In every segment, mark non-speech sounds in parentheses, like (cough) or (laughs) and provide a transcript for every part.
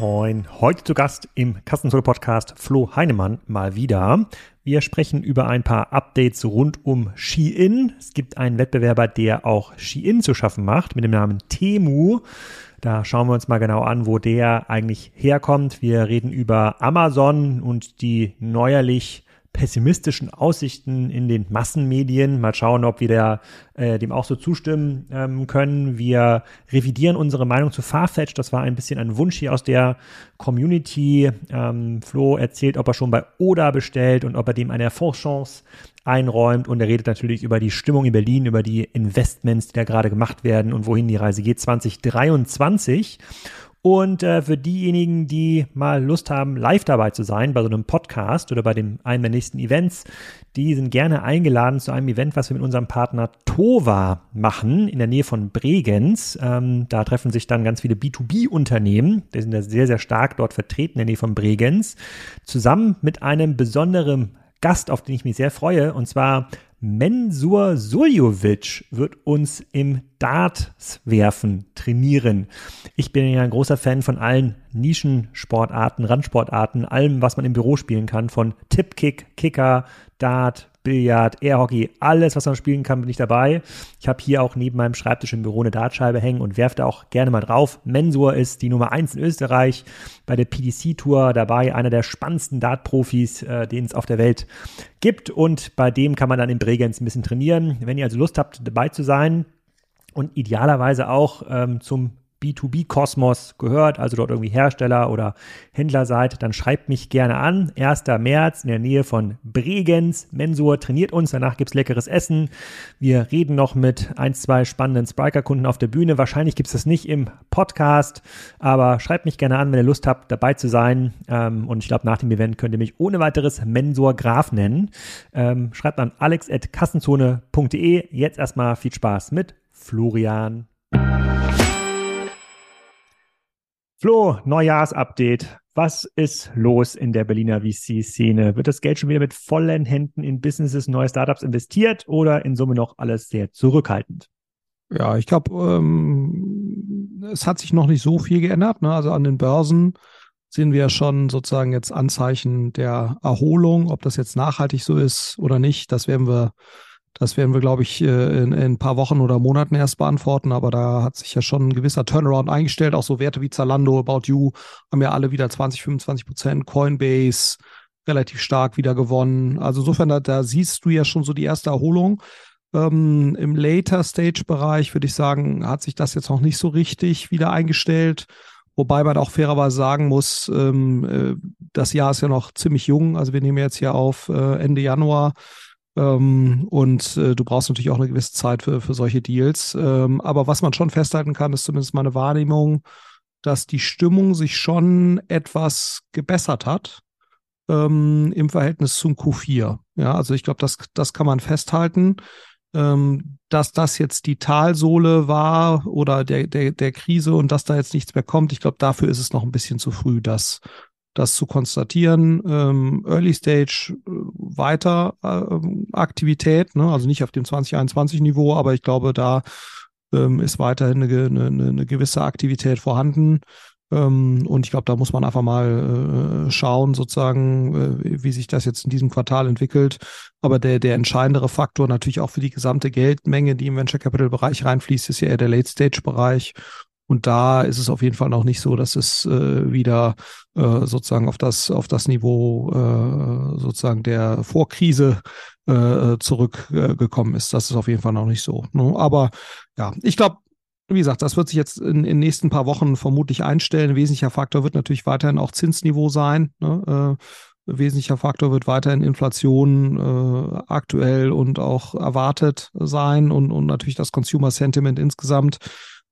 Moin, heute zu Gast im Kassenzone-Podcast Flo Heinemann mal wieder. Wir sprechen über ein paar Updates rund um Shein. Es gibt einen Wettbewerber, der auch Shein zu schaffen macht mit dem Namen Temu. Da schauen wir uns mal genau an, wo der eigentlich herkommt. Wir reden über Amazon und die neuerlich pessimistischen Aussichten in den Massenmedien. Mal schauen, ob wir der, äh, dem auch so zustimmen ähm, können. Wir revidieren unsere Meinung zu Farfetch. Das war ein bisschen ein Wunsch hier aus der Community. Ähm, Flo erzählt, ob er schon bei Oda bestellt und ob er dem eine Erfolgschance einräumt. Und er redet natürlich über die Stimmung in Berlin, über die Investments, die da gerade gemacht werden und wohin die Reise geht 2023. Und äh, für diejenigen, die mal Lust haben, live dabei zu sein bei so einem Podcast oder bei dem einen der nächsten Events, die sind gerne eingeladen zu einem Event, was wir mit unserem Partner Tova machen in der Nähe von Bregenz. Ähm, da treffen sich dann ganz viele B2B-Unternehmen, die sind ja sehr, sehr stark dort vertreten in der Nähe von Bregenz, zusammen mit einem besonderen Gast, auf den ich mich sehr freue, und zwar Mensur Suljovic wird uns im Darts-Werfen trainieren. Ich bin ja ein großer Fan von allen Nischensportarten, Randsportarten, allem, was man im Büro spielen kann, von Tipkick, Kicker, Dart, Billard, Airhockey, alles, was man spielen kann, bin ich dabei. Ich habe hier auch neben meinem Schreibtisch im Büro eine Dartscheibe hängen und werfe da auch gerne mal drauf. Mensur ist die Nummer eins in Österreich bei der PDC-Tour dabei, einer der spannendsten Dart-Profis, äh, den es auf der Welt gibt. Und bei dem kann man dann in Bregenz ein bisschen trainieren. Wenn ihr also Lust habt, dabei zu sein, und idealerweise auch ähm, zum B2B-Kosmos gehört, also dort irgendwie Hersteller oder Händler seid, dann schreibt mich gerne an. 1. März in der Nähe von Bregenz. Mensur trainiert uns, danach gibt's leckeres Essen. Wir reden noch mit ein, zwei spannenden Spriker-Kunden auf der Bühne. Wahrscheinlich gibt's das nicht im Podcast, aber schreibt mich gerne an, wenn ihr Lust habt, dabei zu sein. Ähm, und ich glaube, nach dem Event könnt ihr mich ohne weiteres Mensur Graf nennen. Ähm, schreibt an alex.kassenzone.de. Jetzt erstmal viel Spaß mit Florian. Flo, Neujahrsupdate. Was ist los in der Berliner VC-Szene? Wird das Geld schon wieder mit vollen Händen in Businesses, neue Startups investiert oder in Summe noch alles sehr zurückhaltend? Ja, ich glaube, ähm, es hat sich noch nicht so viel geändert. Ne? Also an den Börsen sehen wir schon sozusagen jetzt Anzeichen der Erholung. Ob das jetzt nachhaltig so ist oder nicht, das werden wir das werden wir, glaube ich, äh, in, in, ein paar Wochen oder Monaten erst beantworten. Aber da hat sich ja schon ein gewisser Turnaround eingestellt. Auch so Werte wie Zalando, About You haben ja alle wieder 20, 25 Prozent. Coinbase relativ stark wieder gewonnen. Also insofern, da, da siehst du ja schon so die erste Erholung. Ähm, Im Later-Stage-Bereich würde ich sagen, hat sich das jetzt noch nicht so richtig wieder eingestellt. Wobei man auch fairerweise sagen muss, ähm, äh, das Jahr ist ja noch ziemlich jung. Also wir nehmen jetzt hier auf äh, Ende Januar. Ähm, und äh, du brauchst natürlich auch eine gewisse Zeit für, für solche Deals. Ähm, aber was man schon festhalten kann, ist zumindest meine Wahrnehmung, dass die Stimmung sich schon etwas gebessert hat ähm, im Verhältnis zum Q4. Ja, also ich glaube, das, das kann man festhalten. Ähm, dass das jetzt die Talsohle war oder der, der, der Krise und dass da jetzt nichts mehr kommt, ich glaube, dafür ist es noch ein bisschen zu früh, das das zu konstatieren. Ähm, Early Stage äh, weiter äh, Aktivität, ne? also nicht auf dem 2021-Niveau, aber ich glaube, da ähm, ist weiterhin eine, eine, eine gewisse Aktivität vorhanden. Ähm, und ich glaube, da muss man einfach mal äh, schauen, sozusagen, äh, wie sich das jetzt in diesem Quartal entwickelt. Aber der, der entscheidendere Faktor natürlich auch für die gesamte Geldmenge, die im Venture Capital Bereich reinfließt, ist ja eher der Late Stage Bereich. Und da ist es auf jeden Fall noch nicht so, dass es äh, wieder äh, sozusagen auf das, auf das Niveau äh, sozusagen der Vorkrise äh, zurückgekommen ist. Das ist auf jeden Fall noch nicht so. Ne? Aber ja, ich glaube, wie gesagt, das wird sich jetzt in, in den nächsten paar Wochen vermutlich einstellen. Ein wesentlicher Faktor wird natürlich weiterhin auch Zinsniveau sein. Ne? Äh, wesentlicher Faktor wird weiterhin Inflation äh, aktuell und auch erwartet sein und, und natürlich das Consumer Sentiment insgesamt.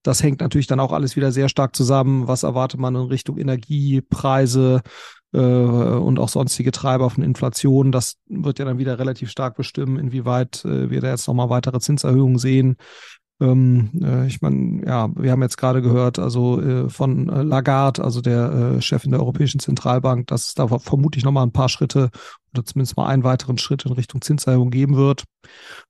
Das hängt natürlich dann auch alles wieder sehr stark zusammen. Was erwartet man in Richtung Energiepreise äh, und auch sonstige Treiber von Inflation? Das wird ja dann wieder relativ stark bestimmen, inwieweit äh, wir da jetzt nochmal weitere Zinserhöhungen sehen. Ähm, äh, ich meine, ja, wir haben jetzt gerade gehört, also äh, von äh, Lagarde, also der äh, Chefin der Europäischen Zentralbank, dass es da vermutlich nochmal ein paar Schritte oder zumindest mal einen weiteren Schritt in Richtung Zinserhöhung geben wird.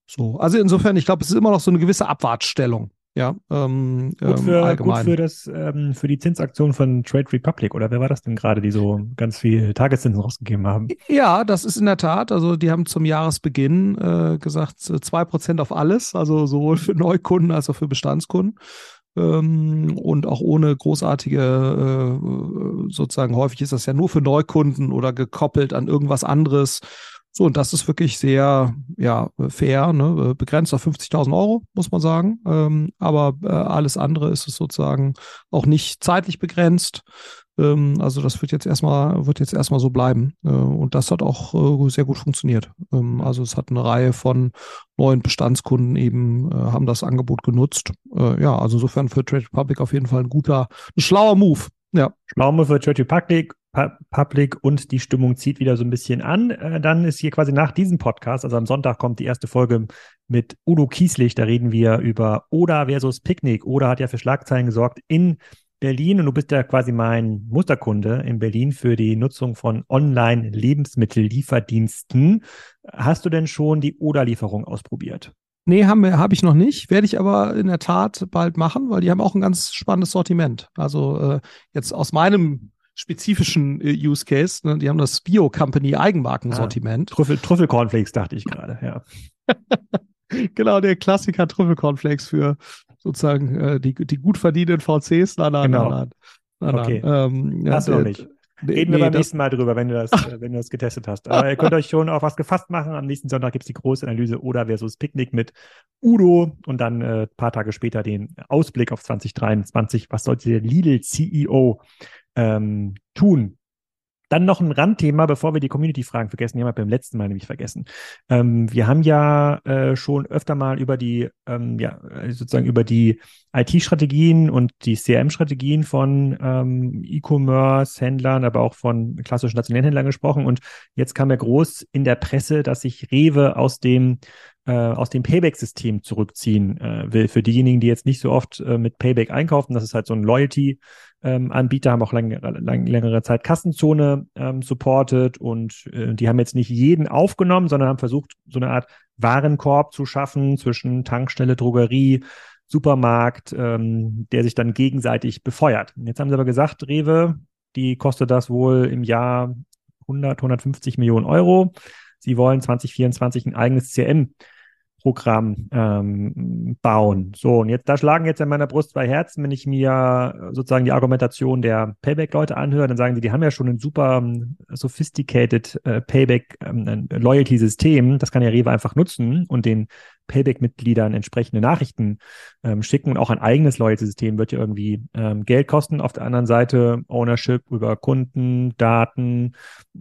So, also insofern, ich glaube, es ist immer noch so eine gewisse Abwartstellung. Ja, ähm, Gut für, ähm, allgemein. gut für das, ähm, für die Zinsaktion von Trade Republic, oder wer war das denn gerade, die so ganz viel Tageszinsen rausgegeben haben? Ja, das ist in der Tat. Also die haben zum Jahresbeginn äh, gesagt, zwei Prozent auf alles, also sowohl für Neukunden als auch für Bestandskunden. Ähm, und auch ohne großartige, äh, sozusagen häufig ist das ja nur für Neukunden oder gekoppelt an irgendwas anderes. So, und das ist wirklich sehr, ja, fair, ne? begrenzt auf 50.000 Euro, muss man sagen. Ähm, aber äh, alles andere ist es sozusagen auch nicht zeitlich begrenzt. Ähm, also das wird jetzt erstmal, wird jetzt erstmal so bleiben. Äh, und das hat auch äh, sehr gut funktioniert. Ähm, also es hat eine Reihe von neuen Bestandskunden eben, äh, haben das Angebot genutzt. Äh, ja, also insofern für Trade Republic auf jeden Fall ein guter, ein schlauer Move. Ja. Schlauer Move für Trade Republic Public und die Stimmung zieht wieder so ein bisschen an. Äh, dann ist hier quasi nach diesem Podcast, also am Sonntag kommt die erste Folge mit Udo Kieslich. Da reden wir über Oda versus Picknick. Oda hat ja für Schlagzeilen gesorgt in Berlin und du bist ja quasi mein Musterkunde in Berlin für die Nutzung von Online-Lebensmittellieferdiensten. Hast du denn schon die Oda-Lieferung ausprobiert? Nee, habe hab ich noch nicht. Werde ich aber in der Tat bald machen, weil die haben auch ein ganz spannendes Sortiment. Also äh, jetzt aus meinem spezifischen äh, Use Case. Ne? Die haben das Bio Company Eigenmarkensortiment. Ah, Trüffel, Trüffelcornflakes dachte ich gerade, ja. (laughs) genau, der Klassiker Trüffelcornflakes für sozusagen äh, die, die gut verdienenden VCs. Nein, nein, Genau. nein, nein. nein, Okay. nein. Ähm, Hast du noch äh, nicht. nee, Reden wir beim nächsten Mal drüber, wenn du das, äh, wenn du das getestet hast. Aber ihr könnt euch schon auf was gefasst machen. Am nächsten Sonntag gibt es die große Analyse Oda versus Picknick mit Udo und dann äh, ein paar Tage später den Ausblick auf 2023. Was sollte der Lidl-CEO ähm, tun? Dann noch ein Randthema, bevor wir die Community-Fragen vergessen. Die haben wir beim letzten Mal nämlich vergessen. Ähm, wir haben ja äh, schon öfter mal über die, ähm, ja, sozusagen über die IT-Strategien und die CRM-Strategien von ähm, E-Commerce-Händlern, aber auch von klassischen stationären Händlern gesprochen. Und jetzt kam ja groß in der Presse, dass sich Rewe aus dem äh, aus dem Payback-System zurückziehen äh, will. Für diejenigen, die jetzt nicht so oft äh, mit Payback einkaufen, das ist halt so ein Loyalty, ähm, haben auch lang, lang, längere Zeit Kassenzone ähm, supported und äh, die haben jetzt nicht jeden aufgenommen, sondern haben versucht, so eine Art Warenkorb zu schaffen zwischen Tankstelle, Drogerie, Supermarkt, ähm, der sich dann gegenseitig befeuert. Jetzt haben sie aber gesagt, Rewe, die kostet das wohl im Jahr 100, 150 Millionen Euro. Sie wollen 2024 ein eigenes CRM Programm ähm, bauen. So, und jetzt, da schlagen jetzt in meiner Brust zwei Herzen, wenn ich mir sozusagen die Argumentation der Payback-Leute anhöre, dann sagen sie, die haben ja schon ein super ähm, sophisticated äh, Payback ähm, das kann ja Rewe einfach nutzen und den Payback-Mitgliedern entsprechende Nachrichten ähm, schicken und auch ein eigenes Loyalty-System wird ja irgendwie ähm, Geld kosten. Auf der anderen Seite Ownership über Kunden, Daten,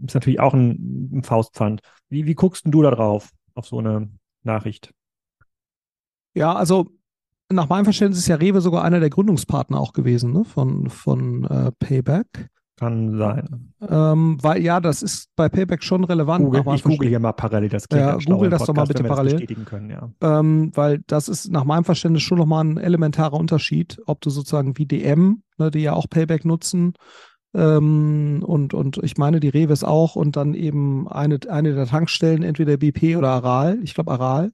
ist natürlich auch ein, ein Faustpfand. Wie, wie guckst denn du da drauf, auf so eine Nachricht? Ja, also nach meinem Verständnis ist ja Rewe sogar einer der Gründungspartner auch gewesen ne? von, von äh, Payback. Kann sein. Ähm, weil ja, das ist bei Payback schon relevant. Google, ich google hier mal parallel, das klingt Ja, google das doch mal Podcast, bitte parallel. Können, ja. ähm, weil das ist nach meinem Verständnis schon nochmal ein elementarer Unterschied, ob du sozusagen wie DM, ne, die ja auch Payback nutzen, ähm, und, und ich meine die Reves auch und dann eben eine, eine der Tankstellen, entweder BP oder Aral, ich glaube Aral.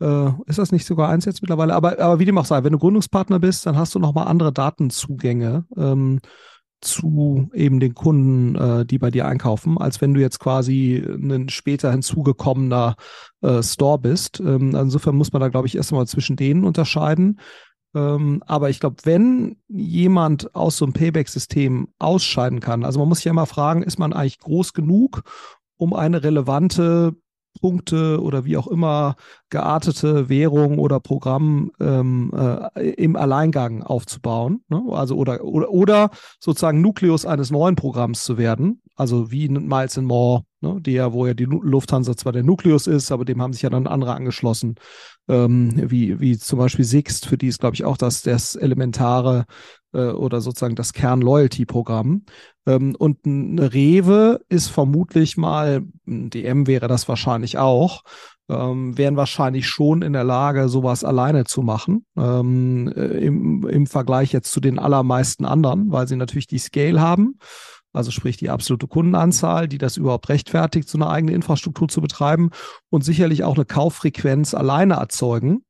Äh, ist das nicht sogar eins jetzt mittlerweile? Aber, aber wie dem auch sei, wenn du Gründungspartner bist, dann hast du nochmal andere Datenzugänge ähm, zu eben den Kunden, äh, die bei dir einkaufen, als wenn du jetzt quasi ein später hinzugekommener äh, Store bist. Ähm, insofern muss man da, glaube ich, erstmal zwischen denen unterscheiden. Ähm, aber ich glaube, wenn jemand aus so einem Payback-System ausscheiden kann, also man muss sich ja immer fragen, ist man eigentlich groß genug, um eine relevante Punkte oder wie auch immer geartete Währung oder Programm ähm, äh, im Alleingang aufzubauen. Ne? Also oder, oder, oder sozusagen Nukleus eines neuen Programms zu werden. Also wie Miles and More, ne? die ja, wo ja die Lufthansa zwar der Nukleus ist, aber dem haben sich ja dann andere angeschlossen, ähm, wie, wie zum Beispiel Sixt, für die ist, glaube ich, auch das, das elementare oder sozusagen das Kern-Loyalty-Programm. Ähm, und eine Rewe ist vermutlich mal, ein DM wäre das wahrscheinlich auch, ähm, wären wahrscheinlich schon in der Lage, sowas alleine zu machen, ähm, äh, im, im Vergleich jetzt zu den allermeisten anderen, weil sie natürlich die Scale haben, also sprich die absolute Kundenanzahl, die das überhaupt rechtfertigt, so eine eigene Infrastruktur zu betreiben und sicherlich auch eine Kauffrequenz alleine erzeugen.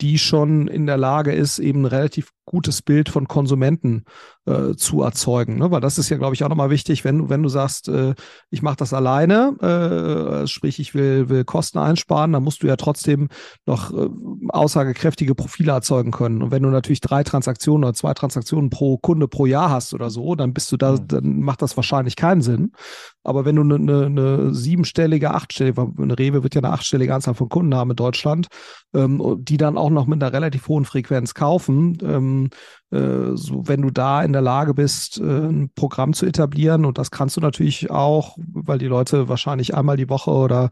die schon in der Lage ist, eben relativ gutes Bild von Konsumenten äh, zu erzeugen. Ne? Weil das ist ja, glaube ich, auch nochmal wichtig, wenn, wenn du sagst, äh, ich mache das alleine, äh, sprich, ich will, will Kosten einsparen, dann musst du ja trotzdem noch äh, aussagekräftige Profile erzeugen können. Und wenn du natürlich drei Transaktionen oder zwei Transaktionen pro Kunde pro Jahr hast oder so, dann bist du da, mhm. dann macht das wahrscheinlich keinen Sinn. Aber wenn du eine, eine, eine siebenstellige, achtstellige, eine Rewe wird ja eine achtstellige Anzahl von Kunden haben in Deutschland, ähm, die dann auch noch mit einer relativ hohen Frequenz kaufen, ähm, äh, so wenn du da in der Lage bist, äh, ein Programm zu etablieren, und das kannst du natürlich auch, weil die Leute wahrscheinlich einmal die Woche oder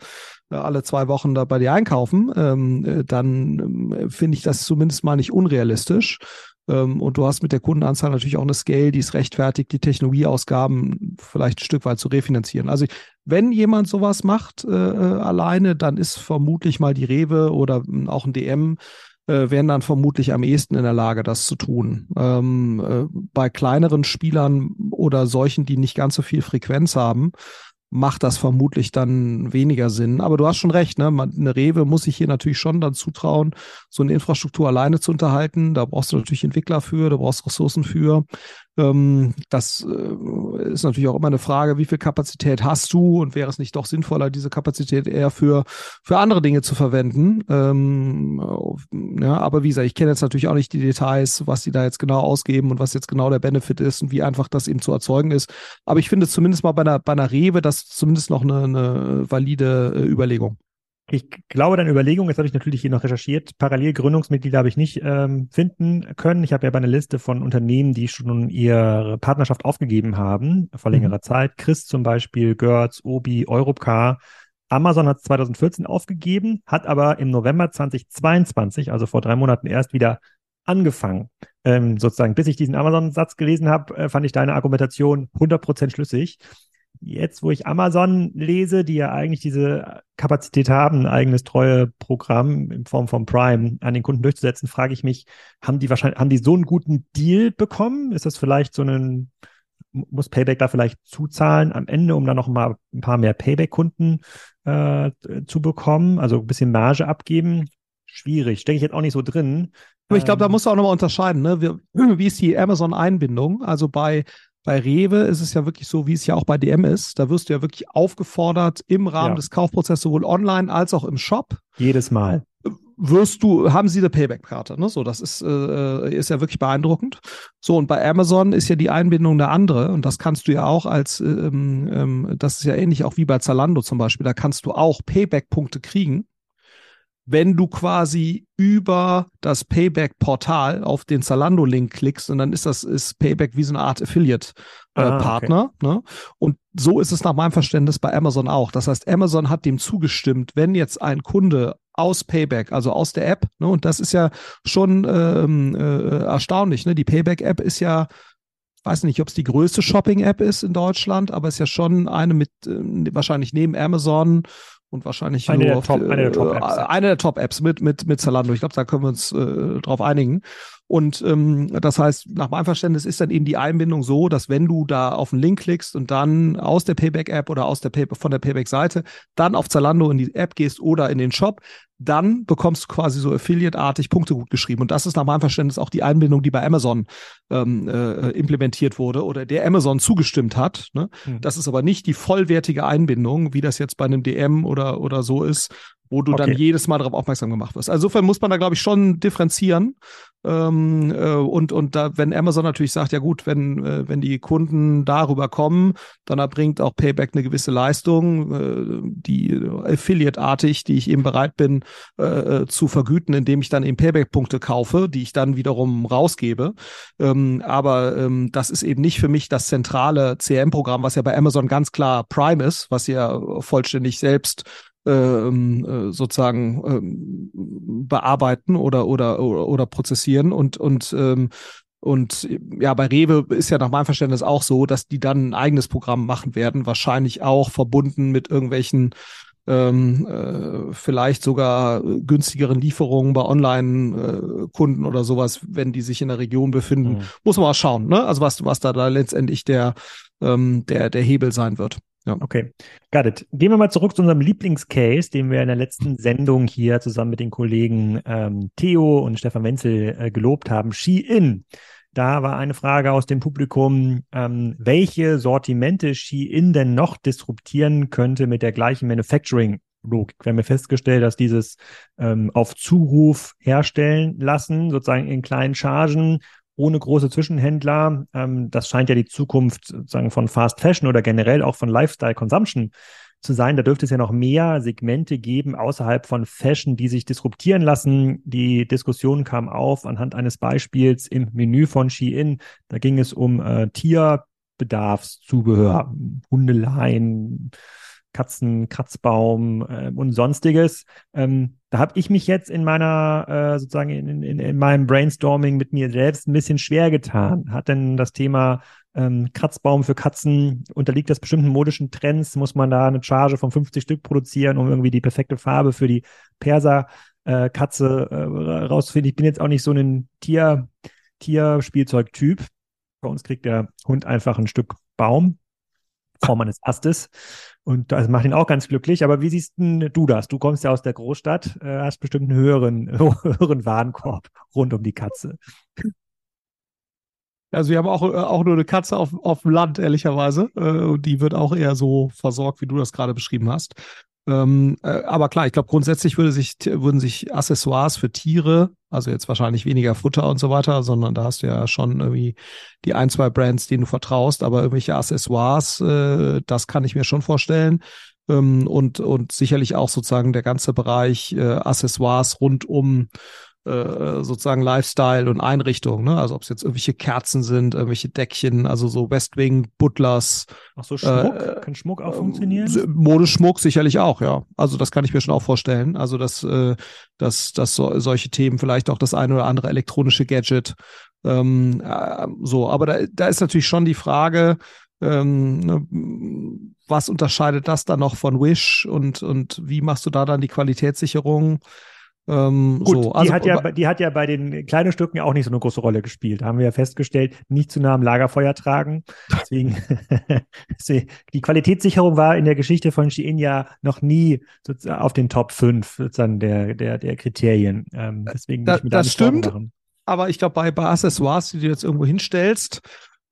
äh, alle zwei Wochen da bei dir einkaufen, ähm, dann ähm, finde ich das zumindest mal nicht unrealistisch. Ähm, und du hast mit der Kundenanzahl natürlich auch eine Scale, die es rechtfertigt, die Technologieausgaben vielleicht ein Stück weit zu refinanzieren. Also wenn jemand sowas macht äh, alleine, dann ist vermutlich mal die Rewe oder auch ein DM äh, wären dann vermutlich am ehesten in der Lage, das zu tun. Ähm, äh, bei kleineren Spielern oder solchen, die nicht ganz so viel Frequenz haben, macht das vermutlich dann weniger Sinn. Aber du hast schon recht, ne? Man, eine Rewe muss sich hier natürlich schon dann zutrauen, so eine Infrastruktur alleine zu unterhalten. Da brauchst du natürlich Entwickler für, da brauchst Ressourcen für. Ähm, das äh, ist natürlich auch immer eine Frage, wie viel Kapazität hast du und wäre es nicht doch sinnvoller, diese Kapazität eher für, für andere Dinge zu verwenden. Ähm, ja, aber wie gesagt, ich kenne jetzt natürlich auch nicht die Details, was die da jetzt genau ausgeben und was jetzt genau der Benefit ist und wie einfach das eben zu erzeugen ist. Aber ich finde zumindest mal bei einer, bei einer Rewe das zumindest noch eine, eine valide äh, Überlegung. Ich glaube, deine Überlegung, jetzt habe ich natürlich hier noch recherchiert, parallel Gründungsmitglieder habe ich nicht ähm, finden können. Ich habe ja bei einer Liste von Unternehmen, die schon ihre Partnerschaft aufgegeben haben, vor längerer mhm. Zeit. Chris zum Beispiel, Gertz, Obi, Europcar. Amazon hat es 2014 aufgegeben, hat aber im November 2022, also vor drei Monaten erst wieder angefangen. Ähm, sozusagen, bis ich diesen Amazon-Satz gelesen habe, äh, fand ich deine Argumentation 100% schlüssig jetzt, wo ich Amazon lese, die ja eigentlich diese Kapazität haben, ein eigenes treue Programm in Form von Prime an den Kunden durchzusetzen, frage ich mich, haben die wahrscheinlich, haben die so einen guten Deal bekommen? Ist das vielleicht so ein, muss Payback da vielleicht zuzahlen am Ende, um dann noch mal ein paar mehr Payback-Kunden äh, zu bekommen? Also ein bisschen Marge abgeben? Schwierig, stecke ich jetzt auch nicht so drin. Aber ich glaube, da ähm, musst du auch nochmal unterscheiden. Ne? Wie, (clears throat) wie ist die Amazon-Einbindung? Also bei bei Rewe ist es ja wirklich so, wie es ja auch bei DM ist. Da wirst du ja wirklich aufgefordert, im Rahmen ja. des Kaufprozesses sowohl online als auch im Shop. Jedes Mal. Wirst du, haben sie eine Payback-Karte, ne? So, das ist, äh, ist ja wirklich beeindruckend. So, und bei Amazon ist ja die Einbindung eine andere. Und das kannst du ja auch als, ähm, ähm, das ist ja ähnlich auch wie bei Zalando zum Beispiel. Da kannst du auch Payback-Punkte kriegen wenn du quasi über das Payback-Portal auf den Zalando-Link klickst und dann ist das ist Payback wie so eine Art Affiliate-Partner. Äh, okay. ne? Und so ist es nach meinem Verständnis bei Amazon auch. Das heißt, Amazon hat dem zugestimmt, wenn jetzt ein Kunde aus Payback, also aus der App, ne, und das ist ja schon ähm, äh, erstaunlich, ne? Die Payback-App ist ja ich weiß nicht, ob es die größte Shopping-App ist in Deutschland, aber es ist ja schon eine mit äh, wahrscheinlich neben Amazon und wahrscheinlich eine der, Top, die, eine der Top-Apps. Äh, eine der Top-Apps mit, mit, mit Zalando. Ich glaube, da können wir uns äh, drauf einigen. Und ähm, das heißt, nach meinem Verständnis ist dann eben die Einbindung so, dass wenn du da auf einen Link klickst und dann aus der Payback-App oder aus der Pay von der Payback-Seite dann auf Zalando in die App gehst oder in den Shop, dann bekommst du quasi so Affiliate-artig Punkte gut geschrieben. Und das ist nach meinem Verständnis auch die Einbindung, die bei Amazon ähm, äh, implementiert wurde oder der Amazon zugestimmt hat. Ne? Mhm. Das ist aber nicht die vollwertige Einbindung, wie das jetzt bei einem DM oder, oder so ist, wo du okay. dann jedes Mal darauf aufmerksam gemacht wirst. Also insofern muss man da, glaube ich, schon differenzieren. Ähm, äh, und, und da, wenn Amazon natürlich sagt, ja gut, wenn, äh, wenn die Kunden darüber kommen, dann erbringt auch Payback eine gewisse Leistung, äh, die Affiliate-artig, die ich eben bereit bin äh, äh, zu vergüten, indem ich dann eben Payback-Punkte kaufe, die ich dann wiederum rausgebe. Ähm, aber ähm, das ist eben nicht für mich das zentrale CRM-Programm, was ja bei Amazon ganz klar Prime ist, was ja vollständig selbst ähm, äh, sozusagen ähm, bearbeiten oder, oder, oder, oder prozessieren und, und ähm, und ja, bei Rewe ist ja nach meinem Verständnis auch so, dass die dann ein eigenes Programm machen werden, wahrscheinlich auch verbunden mit irgendwelchen ähm, äh, vielleicht sogar günstigeren Lieferungen bei Online-Kunden oder sowas, wenn die sich in der Region befinden. Mhm. Muss man mal schauen, ne? Also was, was da, da letztendlich der, ähm, der, der Hebel sein wird. Ja. Okay, got it. Gehen wir mal zurück zu unserem Lieblingscase, den wir in der letzten Sendung hier zusammen mit den Kollegen ähm, Theo und Stefan Wenzel äh, gelobt haben. Ski-In. Da war eine Frage aus dem Publikum, ähm, welche Sortimente Ski-In denn noch disruptieren könnte mit der gleichen Manufacturing-Logik. Wir haben festgestellt, dass dieses ähm, auf Zuruf herstellen lassen, sozusagen in kleinen Chargen, ohne große Zwischenhändler. Ähm, das scheint ja die Zukunft sozusagen von Fast Fashion oder generell auch von Lifestyle Consumption zu sein. Da dürfte es ja noch mehr Segmente geben außerhalb von Fashion, die sich disruptieren lassen. Die Diskussion kam auf anhand eines Beispiels im Menü von Shein. Da ging es um äh, Tierbedarfszubehör, Hundeleien, Katzen, Kratzbaum äh, und sonstiges. Ähm, da habe ich mich jetzt in meiner, äh, sozusagen in, in, in meinem Brainstorming mit mir selbst ein bisschen schwer getan. Hat denn das Thema ähm, Kratzbaum für Katzen, unterliegt das bestimmten modischen Trends? Muss man da eine Charge von 50 Stück produzieren, um irgendwie die perfekte Farbe für die Perser-Katze äh, rauszufinden? Ich bin jetzt auch nicht so ein Tier, Tierspielzeugtyp. Bei uns kriegt der Hund einfach ein Stück Baum Form eines Astes. Und das macht ihn auch ganz glücklich. Aber wie siehst du das? Du kommst ja aus der Großstadt, äh, hast bestimmt einen höheren, (laughs) höheren Warenkorb rund um die Katze. Also wir haben auch, äh, auch nur eine Katze auf, auf dem Land, ehrlicherweise. Äh, und die wird auch eher so versorgt, wie du das gerade beschrieben hast. Ähm, äh, aber klar, ich glaube, grundsätzlich würde sich, würden sich Accessoires für Tiere, also jetzt wahrscheinlich weniger Futter und so weiter, sondern da hast du ja schon irgendwie die ein, zwei Brands, denen du vertraust, aber irgendwelche Accessoires, äh, das kann ich mir schon vorstellen. Ähm, und, und sicherlich auch sozusagen der ganze Bereich äh, Accessoires rund um äh, sozusagen Lifestyle und Einrichtung, ne? Also ob es jetzt irgendwelche Kerzen sind, irgendwelche Deckchen, also so Westwing, Butlers. Ach so, Schmuck? Äh, kann Schmuck auch funktionieren? Modeschmuck sicherlich auch, ja. Also das kann ich mir schon auch vorstellen. Also dass, äh, dass, dass so, solche Themen vielleicht auch das eine oder andere elektronische Gadget ähm, äh, so, aber da, da ist natürlich schon die Frage, ähm, ne, was unterscheidet das dann noch von Wish und, und wie machst du da dann die Qualitätssicherung? Ähm, Gut, so. also, die, hat ja, die hat ja bei den kleinen Stücken auch nicht so eine große Rolle gespielt. Haben wir ja festgestellt, nicht zu nah am Lagerfeuer tragen. Deswegen, (laughs) die Qualitätssicherung war in der Geschichte von Shein ja noch nie auf den Top 5 sozusagen der, der, der Kriterien. Ähm, deswegen da, das stimmt. Aber ich glaube, bei, bei Accessoires, die du jetzt irgendwo hinstellst,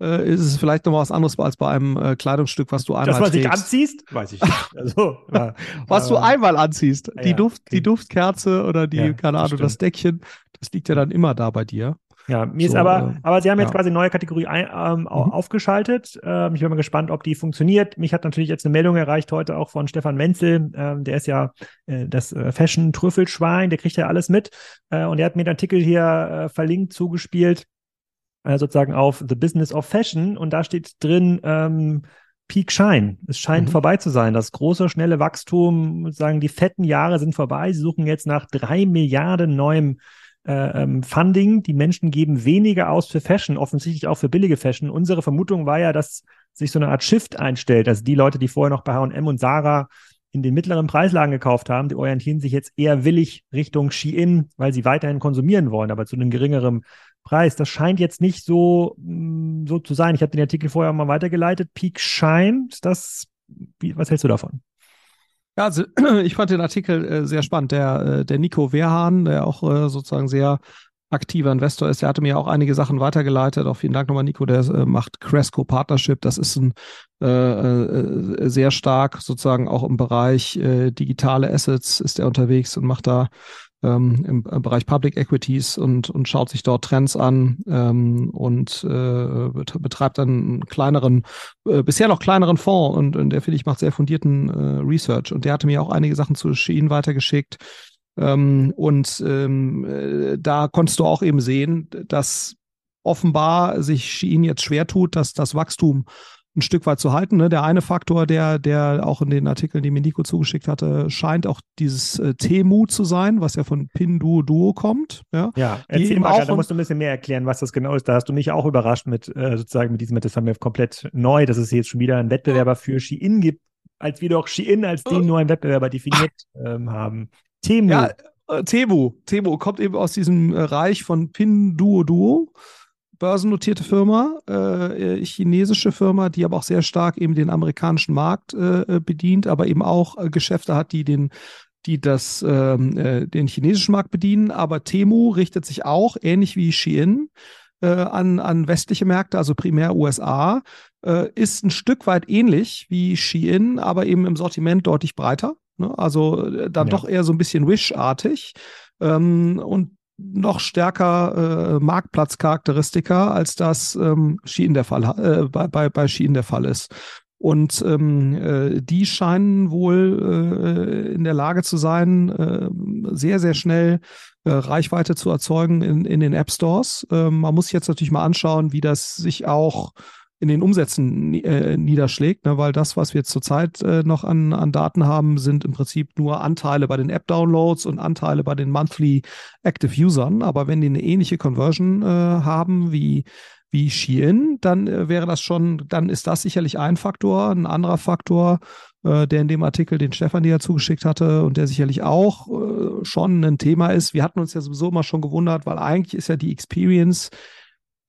äh, ist es vielleicht nochmal was anderes als bei einem äh, Kleidungsstück, was du einmal Das, was trägst. anziehst? Weiß ich nicht. (laughs) Also, war, was du einmal anziehst. Die, ja, Duft, okay. die Duftkerze oder die, ja, keine Ahnung, das, das Deckchen, das liegt ja dann immer da bei dir. Ja, mir so, ist aber, äh, aber sie haben jetzt ja. quasi eine neue Kategorie ein, ähm, mhm. aufgeschaltet. Ähm, ich bin mal gespannt, ob die funktioniert. Mich hat natürlich jetzt eine Meldung erreicht heute auch von Stefan Menzel. Ähm, der ist ja äh, das äh, Fashion-Trüffelschwein, der kriegt ja alles mit. Äh, und er hat mir den Artikel hier äh, verlinkt, zugespielt sozusagen auf The Business of Fashion und da steht drin ähm, Peak Shine. Es scheint mhm. vorbei zu sein. Das große, schnelle Wachstum, sozusagen die fetten Jahre sind vorbei. Sie suchen jetzt nach drei Milliarden neuem äh, ähm, Funding. Die Menschen geben weniger aus für Fashion, offensichtlich auch für billige Fashion. Unsere Vermutung war ja, dass sich so eine Art Shift einstellt. Also die Leute, die vorher noch bei H&M und Sarah in den mittleren Preislagen gekauft haben, die orientieren sich jetzt eher willig Richtung Shein, weil sie weiterhin konsumieren wollen, aber zu einem geringeren Preis. Das scheint jetzt nicht so, mm, so zu sein. Ich habe den Artikel vorher mal weitergeleitet. Peak scheint. Das, wie, was hältst du davon? Ja, also (clears throat) ich fand den Artikel äh, sehr spannend. Der, äh, der Nico Wehrhahn, der auch äh, sozusagen sehr aktiver Investor ist, der hatte mir auch einige Sachen weitergeleitet. Auch vielen Dank nochmal, Nico, der äh, macht Cresco Partnership. Das ist ein äh, sehr stark sozusagen auch im Bereich digitale Assets ist er unterwegs und macht da ähm, im, Bereich Public Equities und, und schaut sich dort Trends an ähm, und äh, betreibt einen kleineren, äh, bisher noch kleineren Fonds und, und der finde ich macht sehr fundierten äh, Research und der hatte mir auch einige Sachen zu Shein weitergeschickt. Ähm, und ähm, äh, da konntest du auch eben sehen, dass offenbar sich Shein jetzt schwer tut, dass das Wachstum ein Stück weit zu halten. Ne? Der eine Faktor, der, der auch in den Artikeln, die mir Nico zugeschickt hatte, scheint auch dieses äh, Temu zu sein, was ja von Pinduoduo kommt. Ja, ja erzähl mal, da musst du ein bisschen mehr erklären, was das genau ist. Da hast du mich auch überrascht mit äh, sozusagen mit diesem, das haben wir komplett neu, dass es jetzt schon wieder einen Wettbewerber für Shein gibt, als wir doch Shein als den neuen Wettbewerber definiert ähm, haben. Temu. Ja, äh, Temu. Temu kommt eben aus diesem äh, Reich von Pinduoduo börsennotierte Firma, äh, chinesische Firma, die aber auch sehr stark eben den amerikanischen Markt äh, bedient, aber eben auch äh, Geschäfte hat, die den die das ähm, äh, den chinesischen Markt bedienen. Aber Temu richtet sich auch ähnlich wie Shein äh, an, an westliche Märkte, also primär USA, äh, ist ein Stück weit ähnlich wie Shein, aber eben im Sortiment deutlich breiter. Ne? Also äh, dann ja. doch eher so ein bisschen Wish-artig. Ähm, und noch stärker äh, Marktplatzcharakteristika, als das ähm, Shein der Fall, äh, bei, bei, bei Shein der Fall ist. Und ähm, äh, die scheinen wohl äh, in der Lage zu sein, äh, sehr, sehr schnell äh, Reichweite zu erzeugen in, in den App Stores. Ähm, man muss sich jetzt natürlich mal anschauen, wie das sich auch in den Umsätzen äh, niederschlägt, ne? weil das, was wir zurzeit äh, noch an, an Daten haben, sind im Prinzip nur Anteile bei den App-Downloads und Anteile bei den Monthly Active Usern. Aber wenn die eine ähnliche Conversion äh, haben wie wie Shein, dann äh, wäre das schon, dann ist das sicherlich ein Faktor. Ein anderer Faktor, äh, der in dem Artikel, den Stefan dir ja zugeschickt hatte und der sicherlich auch äh, schon ein Thema ist. Wir hatten uns ja sowieso immer schon gewundert, weil eigentlich ist ja die Experience,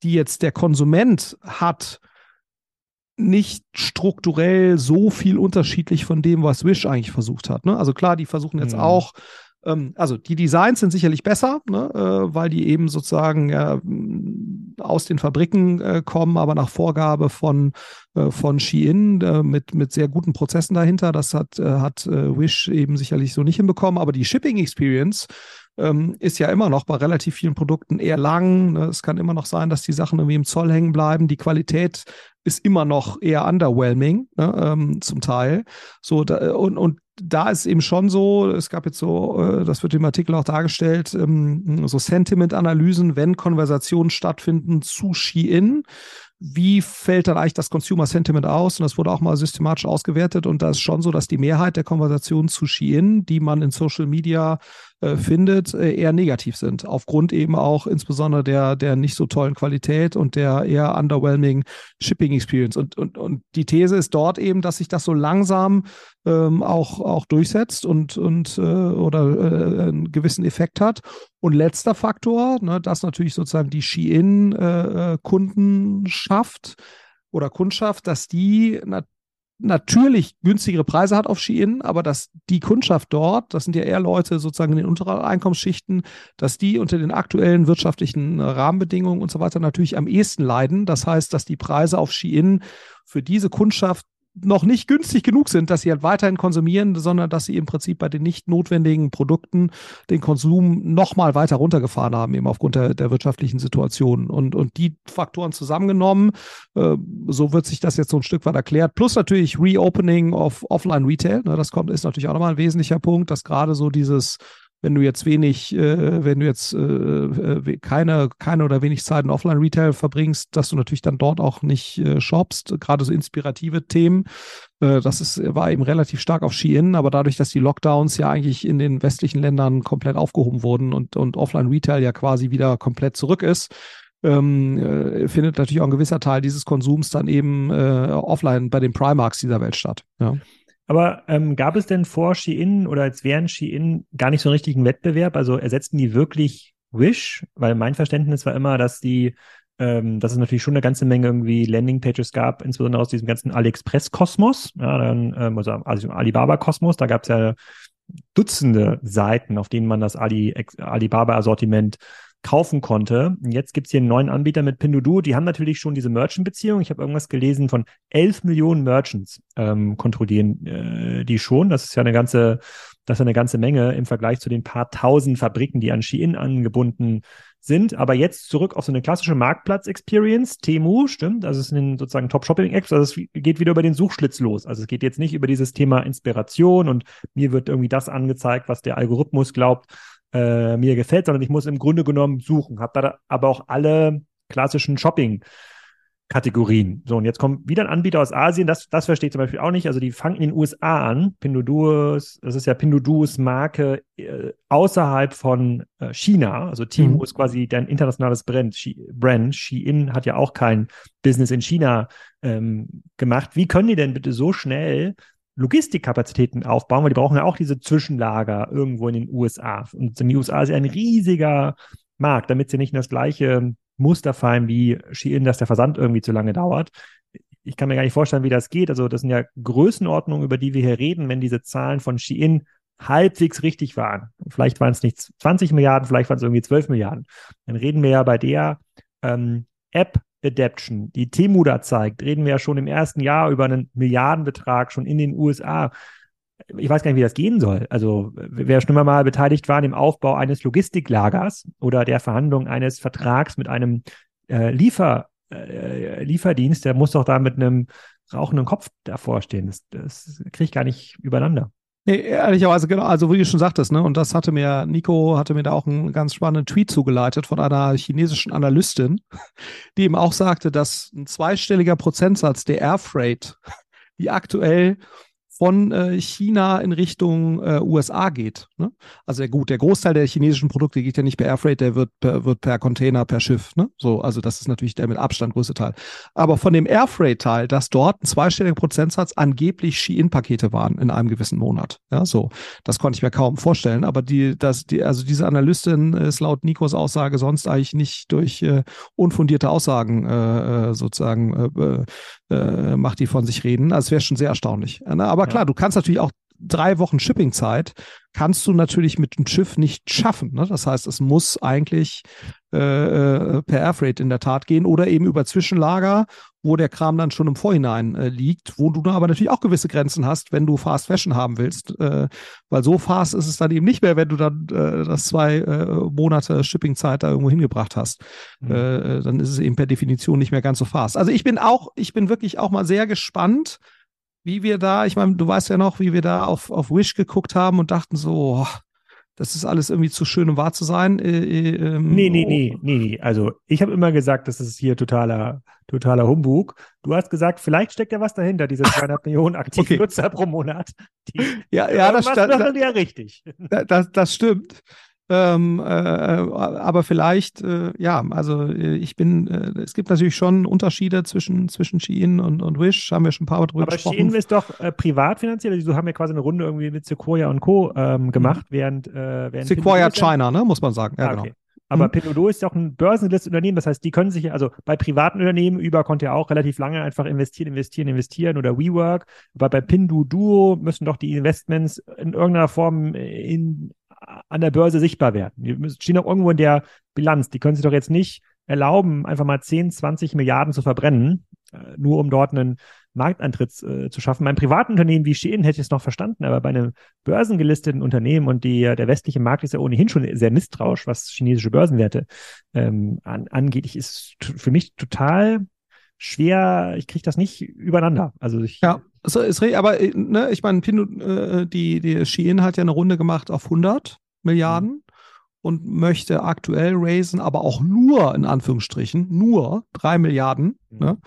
die jetzt der Konsument hat, nicht strukturell so viel unterschiedlich von dem, was Wish eigentlich versucht hat. Ne? Also klar, die versuchen jetzt mhm. auch, ähm, also die Designs sind sicherlich besser, ne? äh, weil die eben sozusagen ja, aus den Fabriken äh, kommen, aber nach Vorgabe von, äh, von Shein äh, mit, mit sehr guten Prozessen dahinter. Das hat, äh, hat äh, Wish eben sicherlich so nicht hinbekommen, aber die Shipping Experience ähm, ist ja immer noch bei relativ vielen Produkten eher lang. Ne? Es kann immer noch sein, dass die Sachen irgendwie im Zoll hängen bleiben. Die Qualität ist immer noch eher underwhelming, ne, ähm, zum Teil. So, da, und, und da ist eben schon so, es gab jetzt so, äh, das wird im Artikel auch dargestellt, ähm, so Sentiment-Analysen, wenn Konversationen stattfinden zu Shein wie fällt dann eigentlich das Consumer Sentiment aus? Und das wurde auch mal systematisch ausgewertet. Und da ist schon so, dass die Mehrheit der Konversationen zu Shein, die man in Social Media findet, äh, eher negativ sind. Aufgrund eben auch insbesondere der, der nicht so tollen Qualität und der eher underwhelming Shipping Experience. Und, und, und die These ist dort eben, dass sich das so langsam ähm, auch, auch durchsetzt und, und äh, oder äh, einen gewissen Effekt hat. Und letzter Faktor, ne, dass natürlich sozusagen die Shein-Kundenschaft äh, oder Kundschaft, dass die na natürlich günstigere Preise hat auf Shein, aber dass die Kundschaft dort, das sind ja eher Leute sozusagen in den unteren Einkommensschichten, dass die unter den aktuellen wirtschaftlichen Rahmenbedingungen und so weiter natürlich am ehesten leiden. Das heißt, dass die Preise auf Shein für diese Kundschaft noch nicht günstig genug sind, dass sie halt weiterhin konsumieren, sondern dass sie im Prinzip bei den nicht notwendigen Produkten den Konsum noch mal weiter runtergefahren haben, eben aufgrund der, der wirtschaftlichen Situation. Und, und die Faktoren zusammengenommen, äh, so wird sich das jetzt so ein Stück weit erklärt. Plus natürlich Reopening of Offline Retail. Ne, das kommt, ist natürlich auch nochmal ein wesentlicher Punkt, dass gerade so dieses wenn du jetzt wenig, äh, wenn du jetzt äh, äh, keine, keine oder wenig Zeit in Offline-Retail verbringst, dass du natürlich dann dort auch nicht äh, shoppst, gerade so inspirative Themen. Äh, das ist, war eben relativ stark auf Shein, aber dadurch, dass die Lockdowns ja eigentlich in den westlichen Ländern komplett aufgehoben wurden und, und Offline-Retail ja quasi wieder komplett zurück ist, ähm, äh, findet natürlich auch ein gewisser Teil dieses Konsums dann eben äh, offline bei den Primarks dieser Welt statt. Ja. Aber ähm, gab es denn vor Shein oder als wären Shein gar nicht so einen richtigen Wettbewerb? Also ersetzten die wirklich Wish? Weil mein Verständnis war immer, dass die, ähm, dass es natürlich schon eine ganze Menge irgendwie Landingpages gab, insbesondere aus diesem ganzen AliExpress-Kosmos, ja, dann, ähm, also, also Alibaba-Kosmos, da gab es ja Dutzende Seiten, auf denen man das Ali, Alibaba-Assortiment kaufen konnte. Und jetzt gibt es hier einen neuen Anbieter mit Pinduoduo. Die haben natürlich schon diese Merchant-Beziehung. Ich habe irgendwas gelesen von 11 Millionen Merchants ähm, kontrollieren äh, die schon. Das ist ja eine ganze, das ist eine ganze Menge im Vergleich zu den paar tausend Fabriken, die an Shein angebunden sind. Aber jetzt zurück auf so eine klassische Marktplatz-Experience. Temu, stimmt. Also es sind sozusagen Top-Shopping-Apps. Also es geht wieder über den Suchschlitz los. Also es geht jetzt nicht über dieses Thema Inspiration und mir wird irgendwie das angezeigt, was der Algorithmus glaubt, äh, mir gefällt, sondern ich muss im Grunde genommen suchen. Habe da aber auch alle klassischen Shopping- Kategorien. So, und jetzt kommt wieder ein Anbieter aus Asien, das, das verstehe ich zum Beispiel auch nicht. Also die fangen in den USA an. Pinduoduos, das ist ja Pinduoduos Marke äh, außerhalb von äh, China. Also Temu mhm. ist quasi dein internationales Brand. Brand. Shein hat ja auch kein Business in China ähm, gemacht. Wie können die denn bitte so schnell Logistikkapazitäten aufbauen, weil die brauchen ja auch diese Zwischenlager irgendwo in den USA. Und in den USA ist ja ein riesiger Markt, damit sie nicht in das gleiche Muster fallen wie Shein, dass der Versand irgendwie zu lange dauert. Ich kann mir gar nicht vorstellen, wie das geht. Also das sind ja Größenordnungen, über die wir hier reden, wenn diese Zahlen von Shein halbwegs richtig waren. Vielleicht waren es nicht 20 Milliarden, vielleicht waren es irgendwie 12 Milliarden. Dann reden wir ja bei der ähm, App Adaption, die Temu da zeigt, reden wir ja schon im ersten Jahr über einen Milliardenbetrag schon in den USA. Ich weiß gar nicht, wie das gehen soll. Also, wer schon immer mal beteiligt war an dem Aufbau eines Logistiklagers oder der Verhandlung eines Vertrags mit einem äh, Liefer, äh, Lieferdienst, der muss doch da mit einem rauchenden Kopf davor stehen. Das, das kriege ich gar nicht übereinander. Nee, ehrlicherweise, genau, also wie du schon sagtest, ne, und das hatte mir, Nico hatte mir da auch einen ganz spannenden Tweet zugeleitet von einer chinesischen Analystin, die eben auch sagte, dass ein zweistelliger Prozentsatz der Airfreight, die aktuell von äh, China in Richtung äh, USA geht. Ne? Also ja, gut, der Großteil der chinesischen Produkte geht ja nicht per Airfreight, der wird per, wird per Container, per Schiff. Ne? So, also das ist natürlich der mit Abstand größte Teil. Aber von dem Airfreight-Teil, dass dort ein zweistelliger Prozentsatz angeblich Ski-In-Pakete waren in einem gewissen Monat. Ja, so, das konnte ich mir kaum vorstellen. Aber die, das, die, also diese Analystin ist laut Nikos Aussage sonst eigentlich nicht durch äh, unfundierte Aussagen äh, äh sozusagen äh, äh, macht die von sich reden. Also es wäre schon sehr erstaunlich. Ne? Aber klar, du kannst natürlich auch drei Wochen Shippingzeit kannst du natürlich mit dem Schiff nicht schaffen. Ne? Das heißt, es muss eigentlich äh, äh, per Airfreight in der Tat gehen oder eben über Zwischenlager, wo der Kram dann schon im Vorhinein äh, liegt, wo du aber natürlich auch gewisse Grenzen hast, wenn du Fast Fashion haben willst. Äh, weil so fast ist es dann eben nicht mehr, wenn du dann äh, das zwei äh, Monate Shippingzeit da irgendwo hingebracht hast. Mhm. dann ist es eben per Definition nicht mehr ganz so fast. Also ich bin auch, ich bin wirklich auch mal sehr gespannt, wie wir da, ich meine, du weißt ja noch, wie wir da auf, auf Wish geguckt haben und dachten so, oh, das ist alles irgendwie zu schön, um wahr zu sein. Äh, äh, ähm, nee, nee, nee, nee, nee. Also ich habe immer gesagt, das ist hier totaler, totaler Humbug. Du hast gesagt, vielleicht steckt ja was dahinter, diese (laughs) 200 Millionen aktive okay. Nutzer pro Monat. Die, ja, ja, das, das, das, ja richtig. Das, das stimmt. Ähm, äh, aber vielleicht, äh, ja, also äh, ich bin, äh, es gibt natürlich schon Unterschiede zwischen, zwischen Shein und, und Wish, haben wir schon ein paar Mal drüber aber gesprochen. Aber Shein ist doch äh, privat finanziert, also haben ja quasi eine Runde irgendwie mit Sequoia und Co. Ähm, gemacht, mhm. während, äh, während Sequoia China, ne, muss man sagen, ja, ah, genau. Aber mhm. Pinduoduo ist ja auch ein börsengelistes Unternehmen, das heißt, die können sich, also bei privaten Unternehmen, über konnte ja auch relativ lange einfach investieren, investieren, investieren oder WeWork, aber bei Pinduoduo müssen doch die Investments in irgendeiner Form in an der Börse sichtbar werden. Die stehen auch irgendwo in der Bilanz. Die können sich doch jetzt nicht erlauben, einfach mal 10, 20 Milliarden zu verbrennen, äh, nur um dort einen Markteintritt äh, zu schaffen. Beim privaten Unternehmen wie Shein hätte ich es noch verstanden, aber bei einem börsengelisteten Unternehmen und die, der westliche Markt ist ja ohnehin schon sehr misstrauisch, was chinesische Börsenwerte ähm, an, angeht. Ich ist für mich total schwer, ich kriege das nicht übereinander. Also ich, ja, so ist aber äh, ne, ich meine, äh, die, die Shein hat ja eine Runde gemacht auf 100 Milliarden mhm. und möchte aktuell raisen, aber auch nur in Anführungsstrichen, nur 3 Milliarden. Mhm. Ne?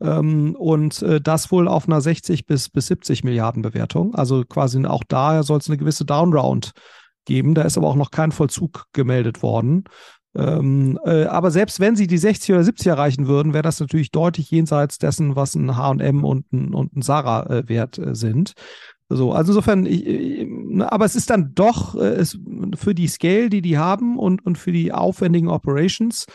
Ähm, und äh, das wohl auf einer 60 bis, bis 70 Milliarden Bewertung. Also quasi auch da soll es eine gewisse Downround geben. Da ist aber auch noch kein Vollzug gemeldet worden. Ähm, äh, aber selbst wenn sie die 60 oder 70 erreichen würden, wäre das natürlich deutlich jenseits dessen, was ein H&M und ein, und ein Sarah äh, wert äh, sind. So, also insofern, ich, ich, ne, aber es ist dann doch äh, es, für die Scale, die die haben und, und für die aufwendigen Operations,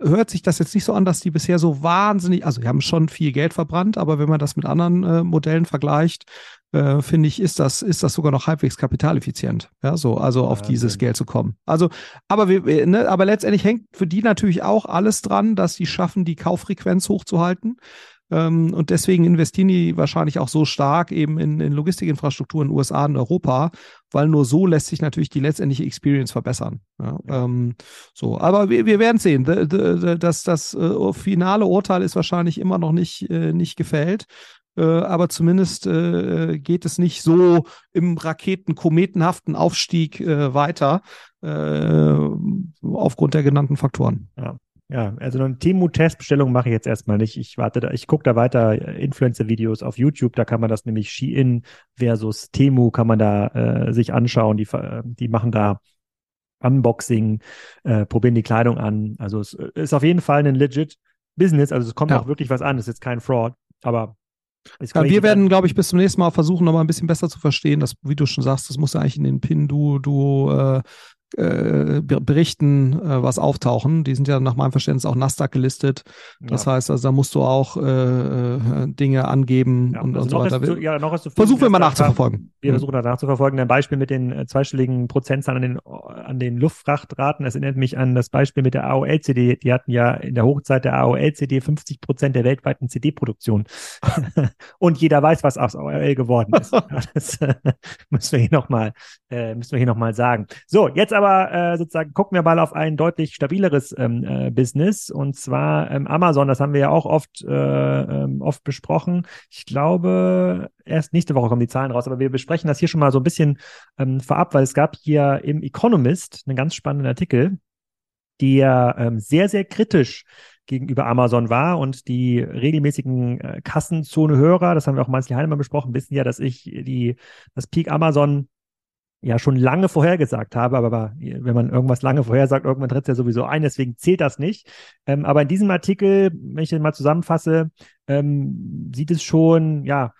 hört sich das jetzt nicht so an, dass die bisher so wahnsinnig, also die haben schon viel Geld verbrannt, aber wenn man das mit anderen äh, Modellen vergleicht, äh, finde ich, ist das, ist das sogar noch halbwegs kapitaleffizient, ja, so, also auf ja, dieses Geld zu kommen. Also, aber wir, ne, aber letztendlich hängt für die natürlich auch alles dran, dass sie schaffen, die Kauffrequenz hochzuhalten. Ähm, und deswegen investieren die wahrscheinlich auch so stark eben in, in Logistikinfrastruktur in den USA und Europa, weil nur so lässt sich natürlich die letztendliche Experience verbessern. Ja, ähm, so, aber wir, wir werden sehen. Das, das äh, finale Urteil ist wahrscheinlich immer noch nicht, äh, nicht gefällt. Äh, aber zumindest äh, geht es nicht so im raketen-kometenhaften Aufstieg äh, weiter äh, aufgrund der genannten Faktoren. Ja. Ja, also eine Temu-Testbestellung mache ich jetzt erstmal nicht. Ich warte da, ich gucke da weiter äh, Influencer-Videos auf YouTube, da kann man das nämlich Shein versus Temu kann man da äh, sich anschauen. Die, äh, die machen da Unboxing, äh, probieren die Kleidung an. Also es ist auf jeden Fall ein legit Business, also es kommt ja. auch wirklich was an, es ist jetzt kein Fraud, aber ja, wir werden, glaube ich, bis zum nächsten Mal versuchen, nochmal ein bisschen besser zu verstehen, dass, wie du schon sagst, das muss ja eigentlich in den Pin-Duo äh, Berichten äh, was auftauchen. Die sind ja nach meinem Verständnis auch Nasdaq gelistet. Das ja. heißt, also da musst du auch äh, äh Dinge angeben ja, und, also und so weiter. Zu, ja, noch versuchen wir mal nachzuverfolgen. Wir mhm. versuchen da nachzuverfolgen. Ein Beispiel mit den äh, zweistelligen Prozentzahlen an den, an den Luftfrachtraten. Das erinnert mich an das Beispiel mit der AOL-CD. Die hatten ja in der Hochzeit der AOL-CD 50 Prozent der weltweiten CD-Produktion. (laughs) und jeder weiß, was aus AOL geworden ist. (laughs) das (laughs) müssen wir hier nochmal äh, müssen wir hier noch mal sagen. So, jetzt aber äh, sozusagen gucken wir mal auf ein deutlich stabileres ähm, äh, Business und zwar ähm, Amazon. Das haben wir ja auch oft, äh, ähm, oft besprochen. Ich glaube, erst nächste Woche kommen die Zahlen raus, aber wir besprechen das hier schon mal so ein bisschen ähm, vorab, weil es gab hier im Economist einen ganz spannenden Artikel, der ähm, sehr, sehr kritisch gegenüber Amazon war und die regelmäßigen äh, Kassenzone-Hörer, das haben wir auch manchmal Heinemann besprochen, wissen ja, dass ich die, das Peak Amazon ja schon lange vorhergesagt habe, aber wenn man irgendwas lange vorhersagt, irgendwann tritt es ja sowieso ein, deswegen zählt das nicht. Ähm, aber in diesem Artikel, wenn ich den mal zusammenfasse, ähm, sieht es schon, ja,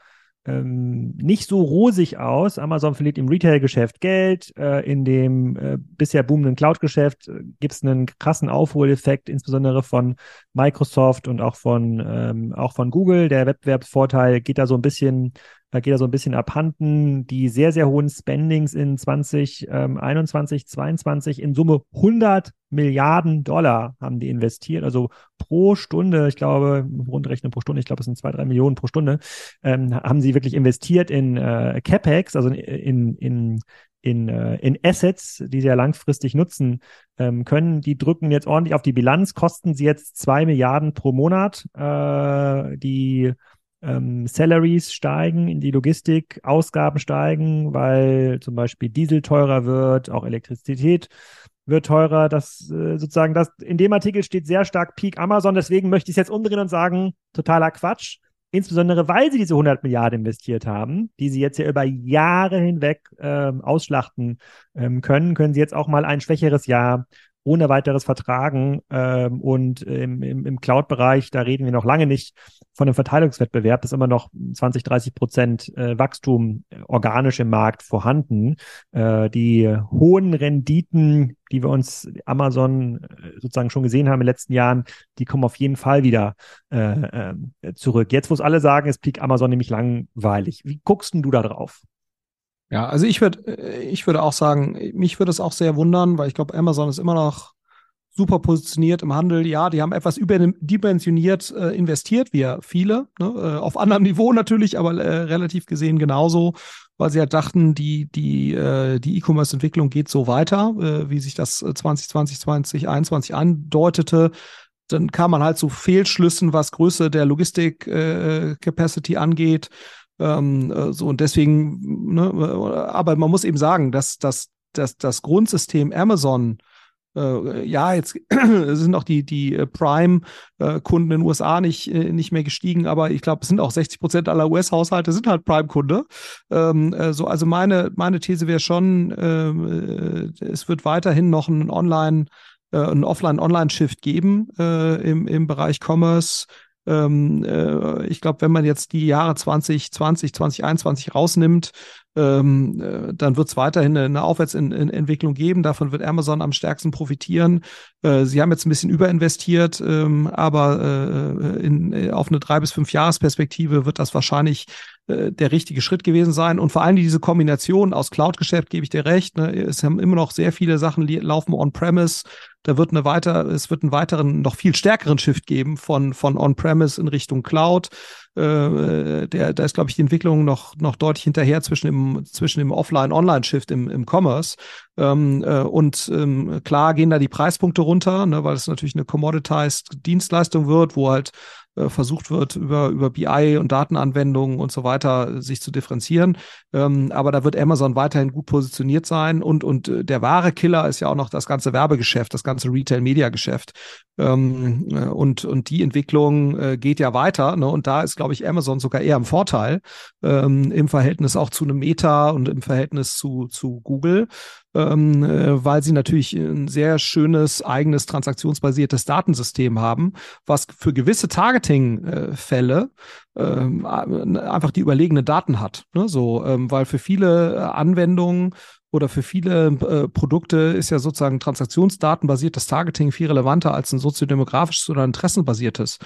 ähm, nicht so rosig aus. Amazon verliert im Retail-Geschäft Geld. Äh, in dem äh, bisher boomenden Cloud-Geschäft äh, gibt es einen krassen Aufholeffekt, insbesondere von Microsoft und auch von, ähm, auch von Google. Der Wettbewerbsvorteil geht da so ein bisschen da geht er so ein bisschen abhanden. Die sehr, sehr hohen Spendings in 2021, 2022 in Summe 100 Milliarden Dollar haben die investiert. Also pro Stunde, ich glaube, rundrechnen pro Stunde, ich glaube, es sind zwei, drei Millionen pro Stunde, ähm, haben sie wirklich investiert in äh, CapEx, also in, in, in, äh, in Assets, die sie ja langfristig nutzen ähm, können. Die drücken jetzt ordentlich auf die Bilanz, kosten sie jetzt zwei Milliarden pro Monat. Äh, die ähm, Salaries steigen, in die Logistik Ausgaben steigen, weil zum Beispiel Diesel teurer wird, auch Elektrizität wird teurer. Das äh, sozusagen, das in dem Artikel steht sehr stark Peak Amazon. Deswegen möchte ich es jetzt umdrehen und sagen, totaler Quatsch. Insbesondere, weil sie diese 100 Milliarden investiert haben, die sie jetzt ja über Jahre hinweg ähm, ausschlachten ähm, können, können sie jetzt auch mal ein schwächeres Jahr ohne weiteres vertragen. Ähm, und im, im, im Cloud-Bereich, da reden wir noch lange nicht von einem Verteilungswettbewerb. Das ist immer noch 20, 30 Prozent äh, Wachstum äh, organisch im Markt vorhanden. Äh, die hohen Renditen, die wir uns Amazon äh, sozusagen schon gesehen haben in den letzten Jahren, die kommen auf jeden Fall wieder äh, äh, zurück. Jetzt, wo es alle sagen, ist Peak Amazon nämlich langweilig. Wie guckst denn du da drauf? Ja, also ich würde, äh, ich würde auch sagen, mich würde es auch sehr wundern, weil ich glaube, Amazon ist immer noch super positioniert im Handel. Ja, die haben etwas überdimensioniert äh, investiert, wie ja viele, ne? äh, auf anderem Niveau natürlich, aber äh, relativ gesehen genauso, weil sie halt dachten, die die äh, die E-Commerce-Entwicklung geht so weiter, äh, wie sich das 2020, 2021 andeutete. Dann kam man halt zu Fehlschlüssen, was Größe der Logistik-Capacity angeht. Ähm, äh, so und deswegen, ne, aber man muss eben sagen, dass, dass, dass das Grundsystem Amazon äh, ja, jetzt (clears throat) sind auch die, die äh, Prime-Kunden in den USA nicht, äh, nicht mehr gestiegen, aber ich glaube, es sind auch 60 Prozent aller US-Haushalte sind halt Prime-Kunde. Ähm, äh, so, also meine, meine These wäre schon, ähm, äh, es wird weiterhin noch ein Online- ein Offline-Online-Shift geben im, im Bereich Commerce. Ähm, äh, ich glaube, wenn man jetzt die Jahre 2020, 2021 rausnimmt, ähm, äh, dann wird es weiterhin eine, Aufwärtsentwicklung geben. Davon wird Amazon am stärksten profitieren. Äh, sie haben jetzt ein bisschen überinvestiert, ähm, aber äh, in, äh, auf eine drei bis fünf Jahresperspektive wird das wahrscheinlich äh, der richtige Schritt gewesen sein. Und vor allem diese Kombination aus Cloud-Geschäft, gebe ich dir recht. Ne? Es haben immer noch sehr viele Sachen laufen on-premise. Da wird eine weiter, es wird einen weiteren, noch viel stärkeren Shift geben von, von on-premise in Richtung Cloud. Äh, der, da ist, glaube ich, die Entwicklung noch, noch deutlich hinterher zwischen dem, zwischen dem Offline-Online-Shift im, im Commerce. Ähm, äh, und ähm, klar gehen da die Preispunkte runter, ne, weil es natürlich eine commoditized Dienstleistung wird, wo halt äh, versucht wird, über, über BI und Datenanwendungen und so weiter sich zu differenzieren. Ähm, aber da wird Amazon weiterhin gut positioniert sein und, und äh, der wahre Killer ist ja auch noch das ganze Werbegeschäft, das ganze Retail-Media-Geschäft. Ähm, äh, und, und die Entwicklung äh, geht ja weiter. Ne? Und da ist, glaube ich, Amazon sogar eher im Vorteil ähm, im Verhältnis auch zu einem Meta und im Verhältnis zu, zu Google ähm, äh, weil sie natürlich ein sehr schönes eigenes transaktionsbasiertes Datensystem haben, was für gewisse Targeting-Fälle ähm, einfach die überlegene Daten hat. Ne? So, ähm, weil für viele Anwendungen oder für viele äh, Produkte ist ja sozusagen transaktionsdatenbasiertes Targeting viel relevanter als ein soziodemografisches oder interessenbasiertes.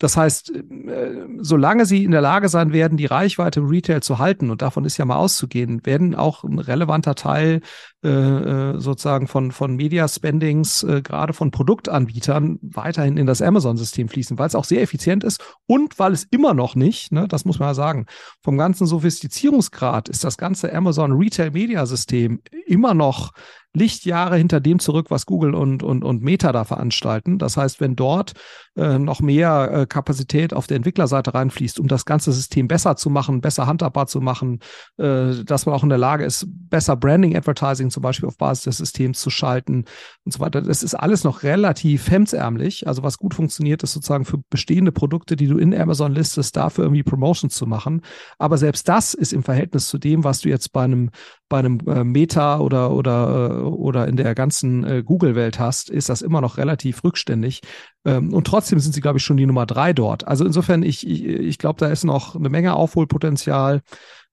Das heißt, äh, solange sie in der Lage sein werden, die Reichweite im Retail zu halten, und davon ist ja mal auszugehen, werden auch ein relevanter Teil äh, äh, sozusagen von, von Media-Spendings, äh, gerade von Produktanbietern, weiterhin in das Amazon-System fließen, weil es auch sehr effizient ist und weil es immer noch nicht, ne, das muss man ja sagen, vom ganzen Sophistizierungsgrad ist das ganze Amazon Retail-Media-System immer noch Lichtjahre hinter dem zurück, was Google und, und, und Meta da veranstalten. Das heißt, wenn dort äh, noch mehr äh, Kapazität auf der Entwicklerseite reinfließt, um das ganze System besser zu machen, besser handhabbar zu machen, äh, dass man auch in der Lage ist, besser Branding, Advertising zum Beispiel auf Basis des Systems zu schalten und so weiter. Das ist alles noch relativ hemdsärmlich. Also was gut funktioniert, ist sozusagen für bestehende Produkte, die du in Amazon listest, dafür irgendwie Promotions zu machen. Aber selbst das ist im Verhältnis zu dem, was du jetzt bei einem bei einem äh, Meta oder oder äh, oder in der ganzen äh, Google-Welt hast, ist das immer noch relativ rückständig. Ähm, und trotzdem sind sie, glaube ich, schon die Nummer drei dort. Also insofern, ich, ich, ich glaube, da ist noch eine Menge Aufholpotenzial,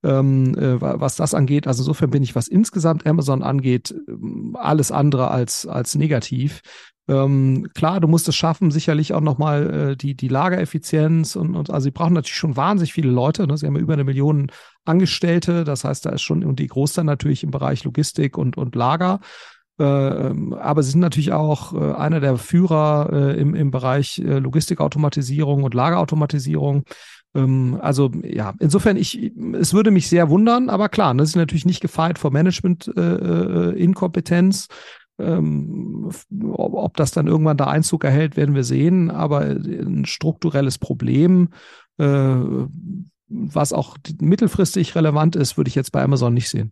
ähm, äh, was das angeht. Also insofern bin ich, was insgesamt Amazon angeht, ähm, alles andere als, als negativ. Ähm, klar, du musst es schaffen, sicherlich auch nochmal äh, die, die Lagereffizienz und, und also sie brauchen natürlich schon wahnsinnig viele Leute. Ne? Sie haben ja über eine Million Angestellte, das heißt, da ist schon, und die Großteil natürlich im Bereich Logistik und, und Lager. Äh, aber sie sind natürlich auch äh, einer der Führer äh, im, im Bereich Logistikautomatisierung und Lagerautomatisierung. Ähm, also ja, insofern, ich, es würde mich sehr wundern, aber klar, das ne, ist natürlich nicht gefeit vor Management-Inkompetenz. Äh, ähm, ob das dann irgendwann da Einzug erhält, werden wir sehen. Aber ein strukturelles Problem, was auch mittelfristig relevant ist, würde ich jetzt bei Amazon nicht sehen.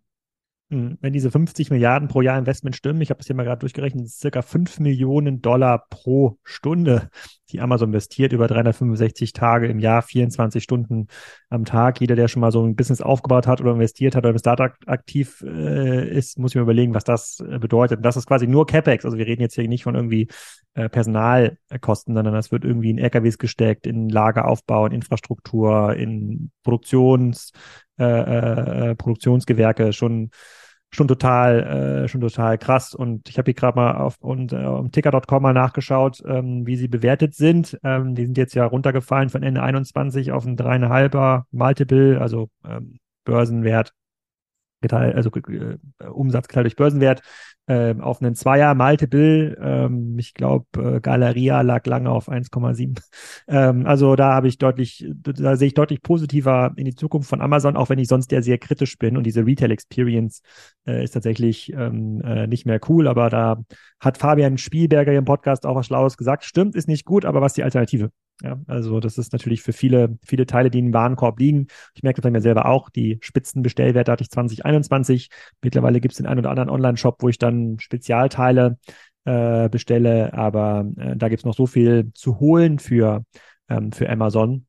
Hm, wenn diese 50 Milliarden pro Jahr Investment stimmen, ich habe das hier mal gerade durchgerechnet, circa 5 Millionen Dollar pro Stunde, die Amazon investiert über 365 Tage im Jahr, 24 Stunden am Tag. Jeder, der schon mal so ein Business aufgebaut hat oder investiert hat oder im Startup aktiv äh, ist, muss ich mir überlegen, was das äh, bedeutet. Und das ist quasi nur CapEx. Also wir reden jetzt hier nicht von irgendwie äh, Personalkosten, sondern das wird irgendwie in LKWs gesteckt, in Lageraufbau, in Infrastruktur, in Produktions, äh, äh, äh, Produktionsgewerke schon schon total äh, schon total krass und ich habe hier gerade mal auf und äh, um ticker.com mal nachgeschaut, ähm, wie sie bewertet sind. Ähm, die sind jetzt ja runtergefallen von Ende 21 auf ein dreieinhalber Multiple, also ähm, Börsenwert geteilt, also äh, Umsatz geteilt durch Börsenwert äh, auf einen Zweier Multiple. Ähm, ich glaube, äh, Galeria lag lange auf 1,7. (laughs) Ähm, also da habe ich deutlich, da sehe ich deutlich positiver in die Zukunft von Amazon, auch wenn ich sonst ja sehr kritisch bin. Und diese Retail Experience äh, ist tatsächlich ähm, äh, nicht mehr cool. Aber da hat Fabian Spielberger im Podcast auch was Schlaues gesagt. Stimmt, ist nicht gut, aber was ist die Alternative? Ja, also das ist natürlich für viele, viele Teile, die im Warenkorb liegen. Ich merke das bei mir selber auch. Die Spitzenbestellwerte hatte ich 2021. Mittlerweile gibt es den einen oder anderen Online-Shop, wo ich dann Spezialteile äh, bestelle, aber äh, da gibt es noch so viel zu holen für, ähm, für Amazon.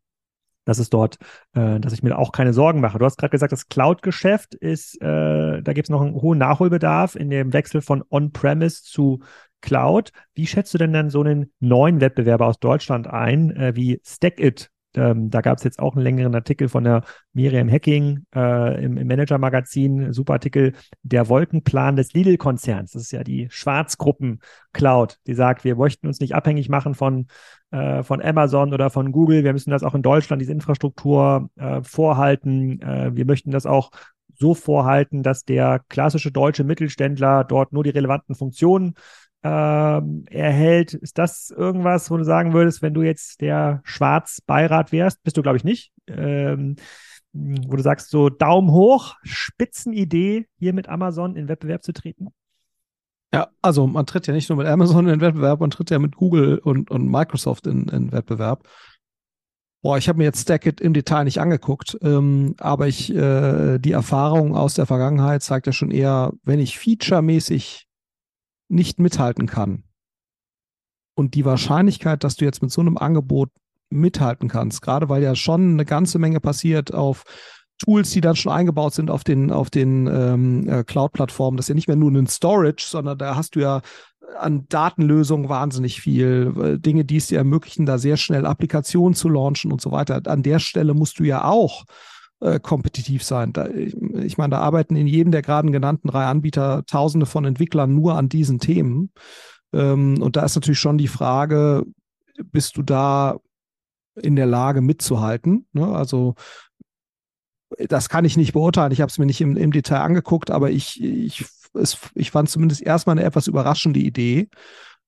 Das ist dort, äh, dass ich mir auch keine Sorgen mache. Du hast gerade gesagt, das Cloud-Geschäft ist, äh, da gibt es noch einen hohen Nachholbedarf in dem Wechsel von On-Premise zu Cloud. Wie schätzt du denn dann so einen neuen Wettbewerber aus Deutschland ein, äh, wie StackIt? Ähm, da gab es jetzt auch einen längeren Artikel von der Miriam Hacking äh, im, im Manager-Magazin, super Artikel, der Wolkenplan des Lidl-Konzerns. Das ist ja die Schwarzgruppen-Cloud, die sagt, wir möchten uns nicht abhängig machen von, äh, von Amazon oder von Google. Wir müssen das auch in Deutschland, diese Infrastruktur äh, vorhalten. Äh, wir möchten das auch so vorhalten, dass der klassische deutsche Mittelständler dort nur die relevanten Funktionen ähm, erhält. Ist das irgendwas, wo du sagen würdest, wenn du jetzt der Schwarz-Beirat wärst? Bist du, glaube ich, nicht. Ähm, wo du sagst, so Daumen hoch, Spitzenidee, hier mit Amazon in Wettbewerb zu treten? Ja, also man tritt ja nicht nur mit Amazon in Wettbewerb, man tritt ja mit Google und, und Microsoft in, in Wettbewerb. Boah, ich habe mir jetzt Stackit im Detail nicht angeguckt, ähm, aber ich äh, die Erfahrung aus der Vergangenheit zeigt ja schon eher, wenn ich featuremäßig nicht mithalten kann. Und die Wahrscheinlichkeit, dass du jetzt mit so einem Angebot mithalten kannst, gerade weil ja schon eine ganze Menge passiert auf Tools, die dann schon eingebaut sind auf den, auf den ähm, äh, Cloud-Plattformen. Das ist ja nicht mehr nur ein Storage, sondern da hast du ja an Datenlösungen wahnsinnig viel, äh, Dinge, die es dir ermöglichen, da sehr schnell Applikationen zu launchen und so weiter. An der Stelle musst du ja auch äh, kompetitiv sein. Da, ich meine, da arbeiten in jedem der gerade genannten drei Anbieter Tausende von Entwicklern nur an diesen Themen. Ähm, und da ist natürlich schon die Frage, bist du da in der Lage mitzuhalten? Ne? Also das kann ich nicht beurteilen. Ich habe es mir nicht im, im, Detail angeguckt, aber ich, ich, es, ich fand zumindest erstmal eine etwas überraschende Idee.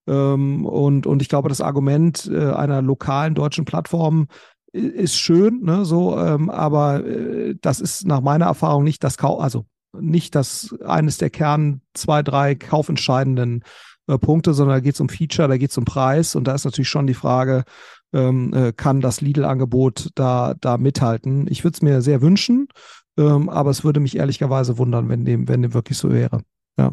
Ähm, und, und ich glaube, das Argument äh, einer lokalen deutschen Plattform ist schön, ne, so, ähm, aber äh, das ist nach meiner Erfahrung nicht das Kau also nicht das eines der Kern zwei, drei kaufentscheidenden äh, Punkte, sondern da geht es um Feature, da geht es um Preis und da ist natürlich schon die Frage, ähm, äh, kann das Lidl-Angebot da, da mithalten? Ich würde es mir sehr wünschen, ähm, aber es würde mich ehrlicherweise wundern, wenn dem, wenn dem wirklich so wäre. Ja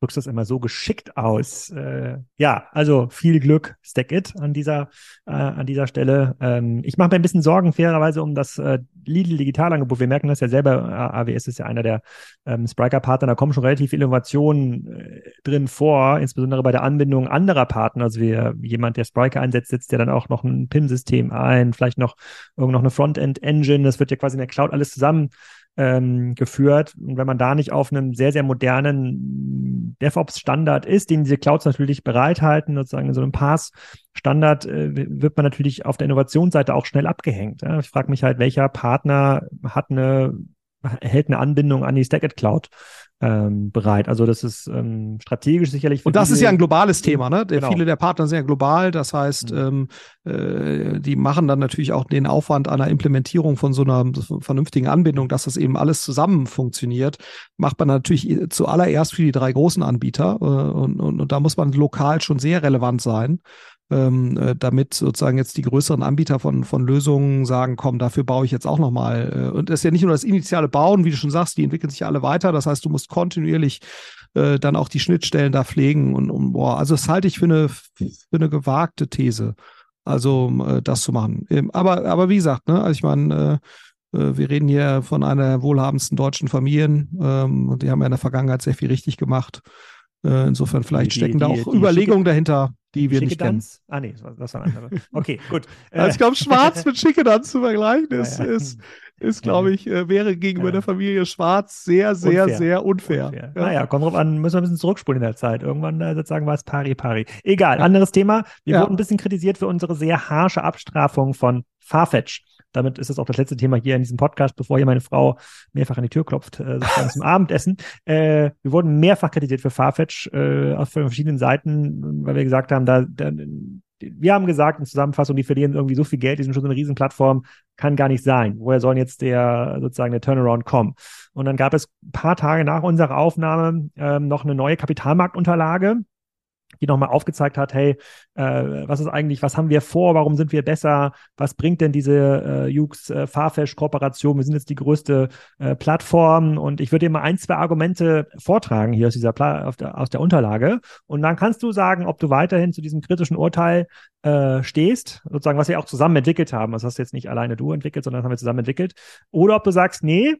drückst das immer so geschickt aus. Äh, ja, also viel Glück, Stack It an dieser, äh, an dieser Stelle. Ähm, ich mache mir ein bisschen Sorgen, fairerweise, um das äh, Lidl Digitalangebot. Wir merken das ja selber, AWS ist ja einer der ähm, Spriker-Partner, da kommen schon relativ viele Innovationen äh, drin vor, insbesondere bei der Anbindung anderer Partner. Also wie, jemand, der Spriker einsetzt, setzt ja dann auch noch ein PIM-System ein, vielleicht noch irgend noch eine Frontend-Engine. Das wird ja quasi in der Cloud alles zusammen ähm, geführt. Und wenn man da nicht auf einem sehr, sehr modernen DevOps-Standard ist, den diese Clouds natürlich bereithalten, sozusagen in so einem Pass-Standard, äh, wird man natürlich auf der Innovationsseite auch schnell abgehängt. Ja? Ich frage mich halt, welcher Partner hat eine hält eine Anbindung an die Stacked Cloud ähm, bereit. Also das ist ähm, strategisch sicherlich. Und das ist ja ein globales Thema, ne? Genau. Viele der Partner sind ja global. Das heißt, mhm. ähm, äh, die machen dann natürlich auch den Aufwand einer Implementierung von so einer vernünftigen Anbindung, dass das eben alles zusammen funktioniert. Macht man natürlich zuallererst für die drei großen Anbieter äh, und, und, und da muss man lokal schon sehr relevant sein ähm, äh, damit sozusagen jetzt die größeren Anbieter von, von Lösungen sagen, komm, dafür baue ich jetzt auch nochmal. Äh, und das ist ja nicht nur das initiale Bauen, wie du schon sagst, die entwickeln sich alle weiter. Das heißt, du musst kontinuierlich äh, dann auch die Schnittstellen da pflegen und, und boah, also das halte ich für eine, für eine gewagte These. Also äh, das zu machen. Ähm, aber, aber wie gesagt, ne, also ich meine, äh, äh, wir reden hier von einer der wohlhabendsten deutschen Familien ähm, und die haben ja in der Vergangenheit sehr viel richtig gemacht. Äh, insofern vielleicht die, stecken die, da auch die, Überlegungen dahinter, die wir nicht kennen. Ah nee, das war ein anderer. Okay, gut. (laughs) Also ich glaube, Schwarz mit Schickedanz zu vergleichen ist, ja, ja. ist, ist glaube ich, äh, wäre gegenüber ja. der Familie Schwarz sehr, sehr, unfair. sehr unfair. unfair. Ja. Naja, kommt drauf an, müssen wir ein bisschen zurückspulen in der Zeit. Irgendwann äh, sozusagen war es pari pari. Egal, anderes Thema. Wir wurden ein bisschen kritisiert für unsere sehr harsche Abstrafung von Farfetch. Damit ist es auch das letzte Thema hier in diesem Podcast, bevor hier meine Frau mehrfach an die Tür klopft, äh, zum Abendessen. Äh, wir wurden mehrfach kritisiert für Farfetch äh, auf verschiedenen Seiten, weil wir gesagt haben, da, da wir haben gesagt in Zusammenfassung, die verlieren irgendwie so viel Geld, die sind schon so eine Riesenplattform, kann gar nicht sein. Woher soll jetzt der sozusagen der Turnaround kommen? Und dann gab es ein paar Tage nach unserer Aufnahme ähm, noch eine neue Kapitalmarktunterlage, die nochmal aufgezeigt hat, hey, äh, was ist eigentlich, was haben wir vor, warum sind wir besser, was bringt denn diese äh, Jux äh, Farfetch-Kooperation, wir sind jetzt die größte äh, Plattform und ich würde dir mal ein, zwei Argumente vortragen hier aus dieser Pla der, aus der Unterlage und dann kannst du sagen, ob du weiterhin zu diesem kritischen Urteil äh, stehst, sozusagen, was wir auch zusammen entwickelt haben, das hast jetzt nicht alleine du entwickelt, sondern das haben wir zusammen entwickelt, oder ob du sagst, nee,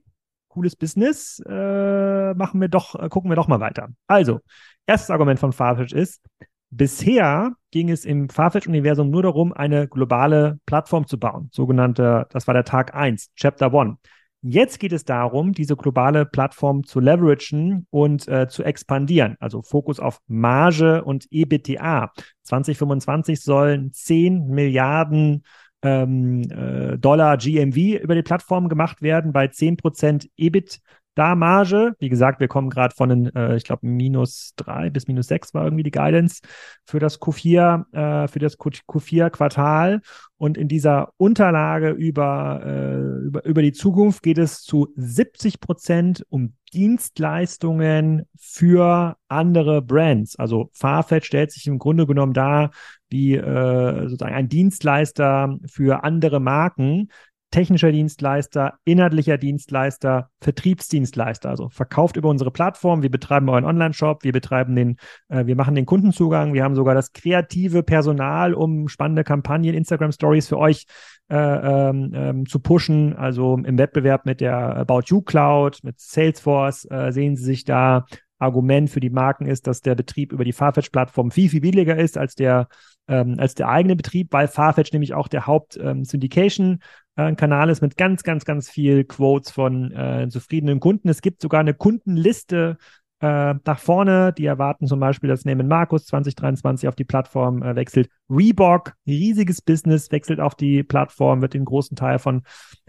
cooles Business, äh, machen wir doch, äh, gucken wir doch mal weiter. Also, erstes Argument von Farfetch ist, bisher ging es im Farfetch-Universum nur darum, eine globale Plattform zu bauen. Sogenannte, das war der Tag 1, Chapter 1. Jetzt geht es darum, diese globale Plattform zu leveragen und äh, zu expandieren. Also Fokus auf Marge und EBITDA. 2025 sollen 10 Milliarden ähm, äh, Dollar GMV über die Plattform gemacht werden bei 10% EBIT da Marge. Wie gesagt, wir kommen gerade von den, äh, ich glaube, minus drei bis minus sechs war irgendwie die Guidance für das Q4, äh, für das Q4-Quartal. Und in dieser Unterlage über, äh, über, über die Zukunft geht es zu 70 Prozent um Dienstleistungen für andere Brands. Also Farfetch stellt sich im Grunde genommen dar wie äh, sozusagen ein Dienstleister für andere Marken, technischer Dienstleister, inhaltlicher Dienstleister, Vertriebsdienstleister. Also verkauft über unsere Plattform. Wir betreiben euren Online-Shop. Wir betreiben den, äh, wir machen den Kundenzugang. Wir haben sogar das kreative Personal, um spannende Kampagnen, Instagram Stories für euch äh, ähm, ähm, zu pushen. Also im Wettbewerb mit der About You Cloud, mit Salesforce äh, sehen Sie sich da Argument für die Marken ist, dass der Betrieb über die Farfetch-Plattform viel, viel billiger ist als der, ähm, als der eigene Betrieb, weil Farfetch nämlich auch der Haupt-Syndication-Kanal ähm, ist mit ganz, ganz, ganz viel Quotes von äh, zufriedenen Kunden. Es gibt sogar eine Kundenliste äh, nach vorne. Die erwarten zum Beispiel, dass Neiman Markus 2023 auf die Plattform äh, wechselt. Reebok, riesiges Business, wechselt auf die Plattform, wird den großen Teil von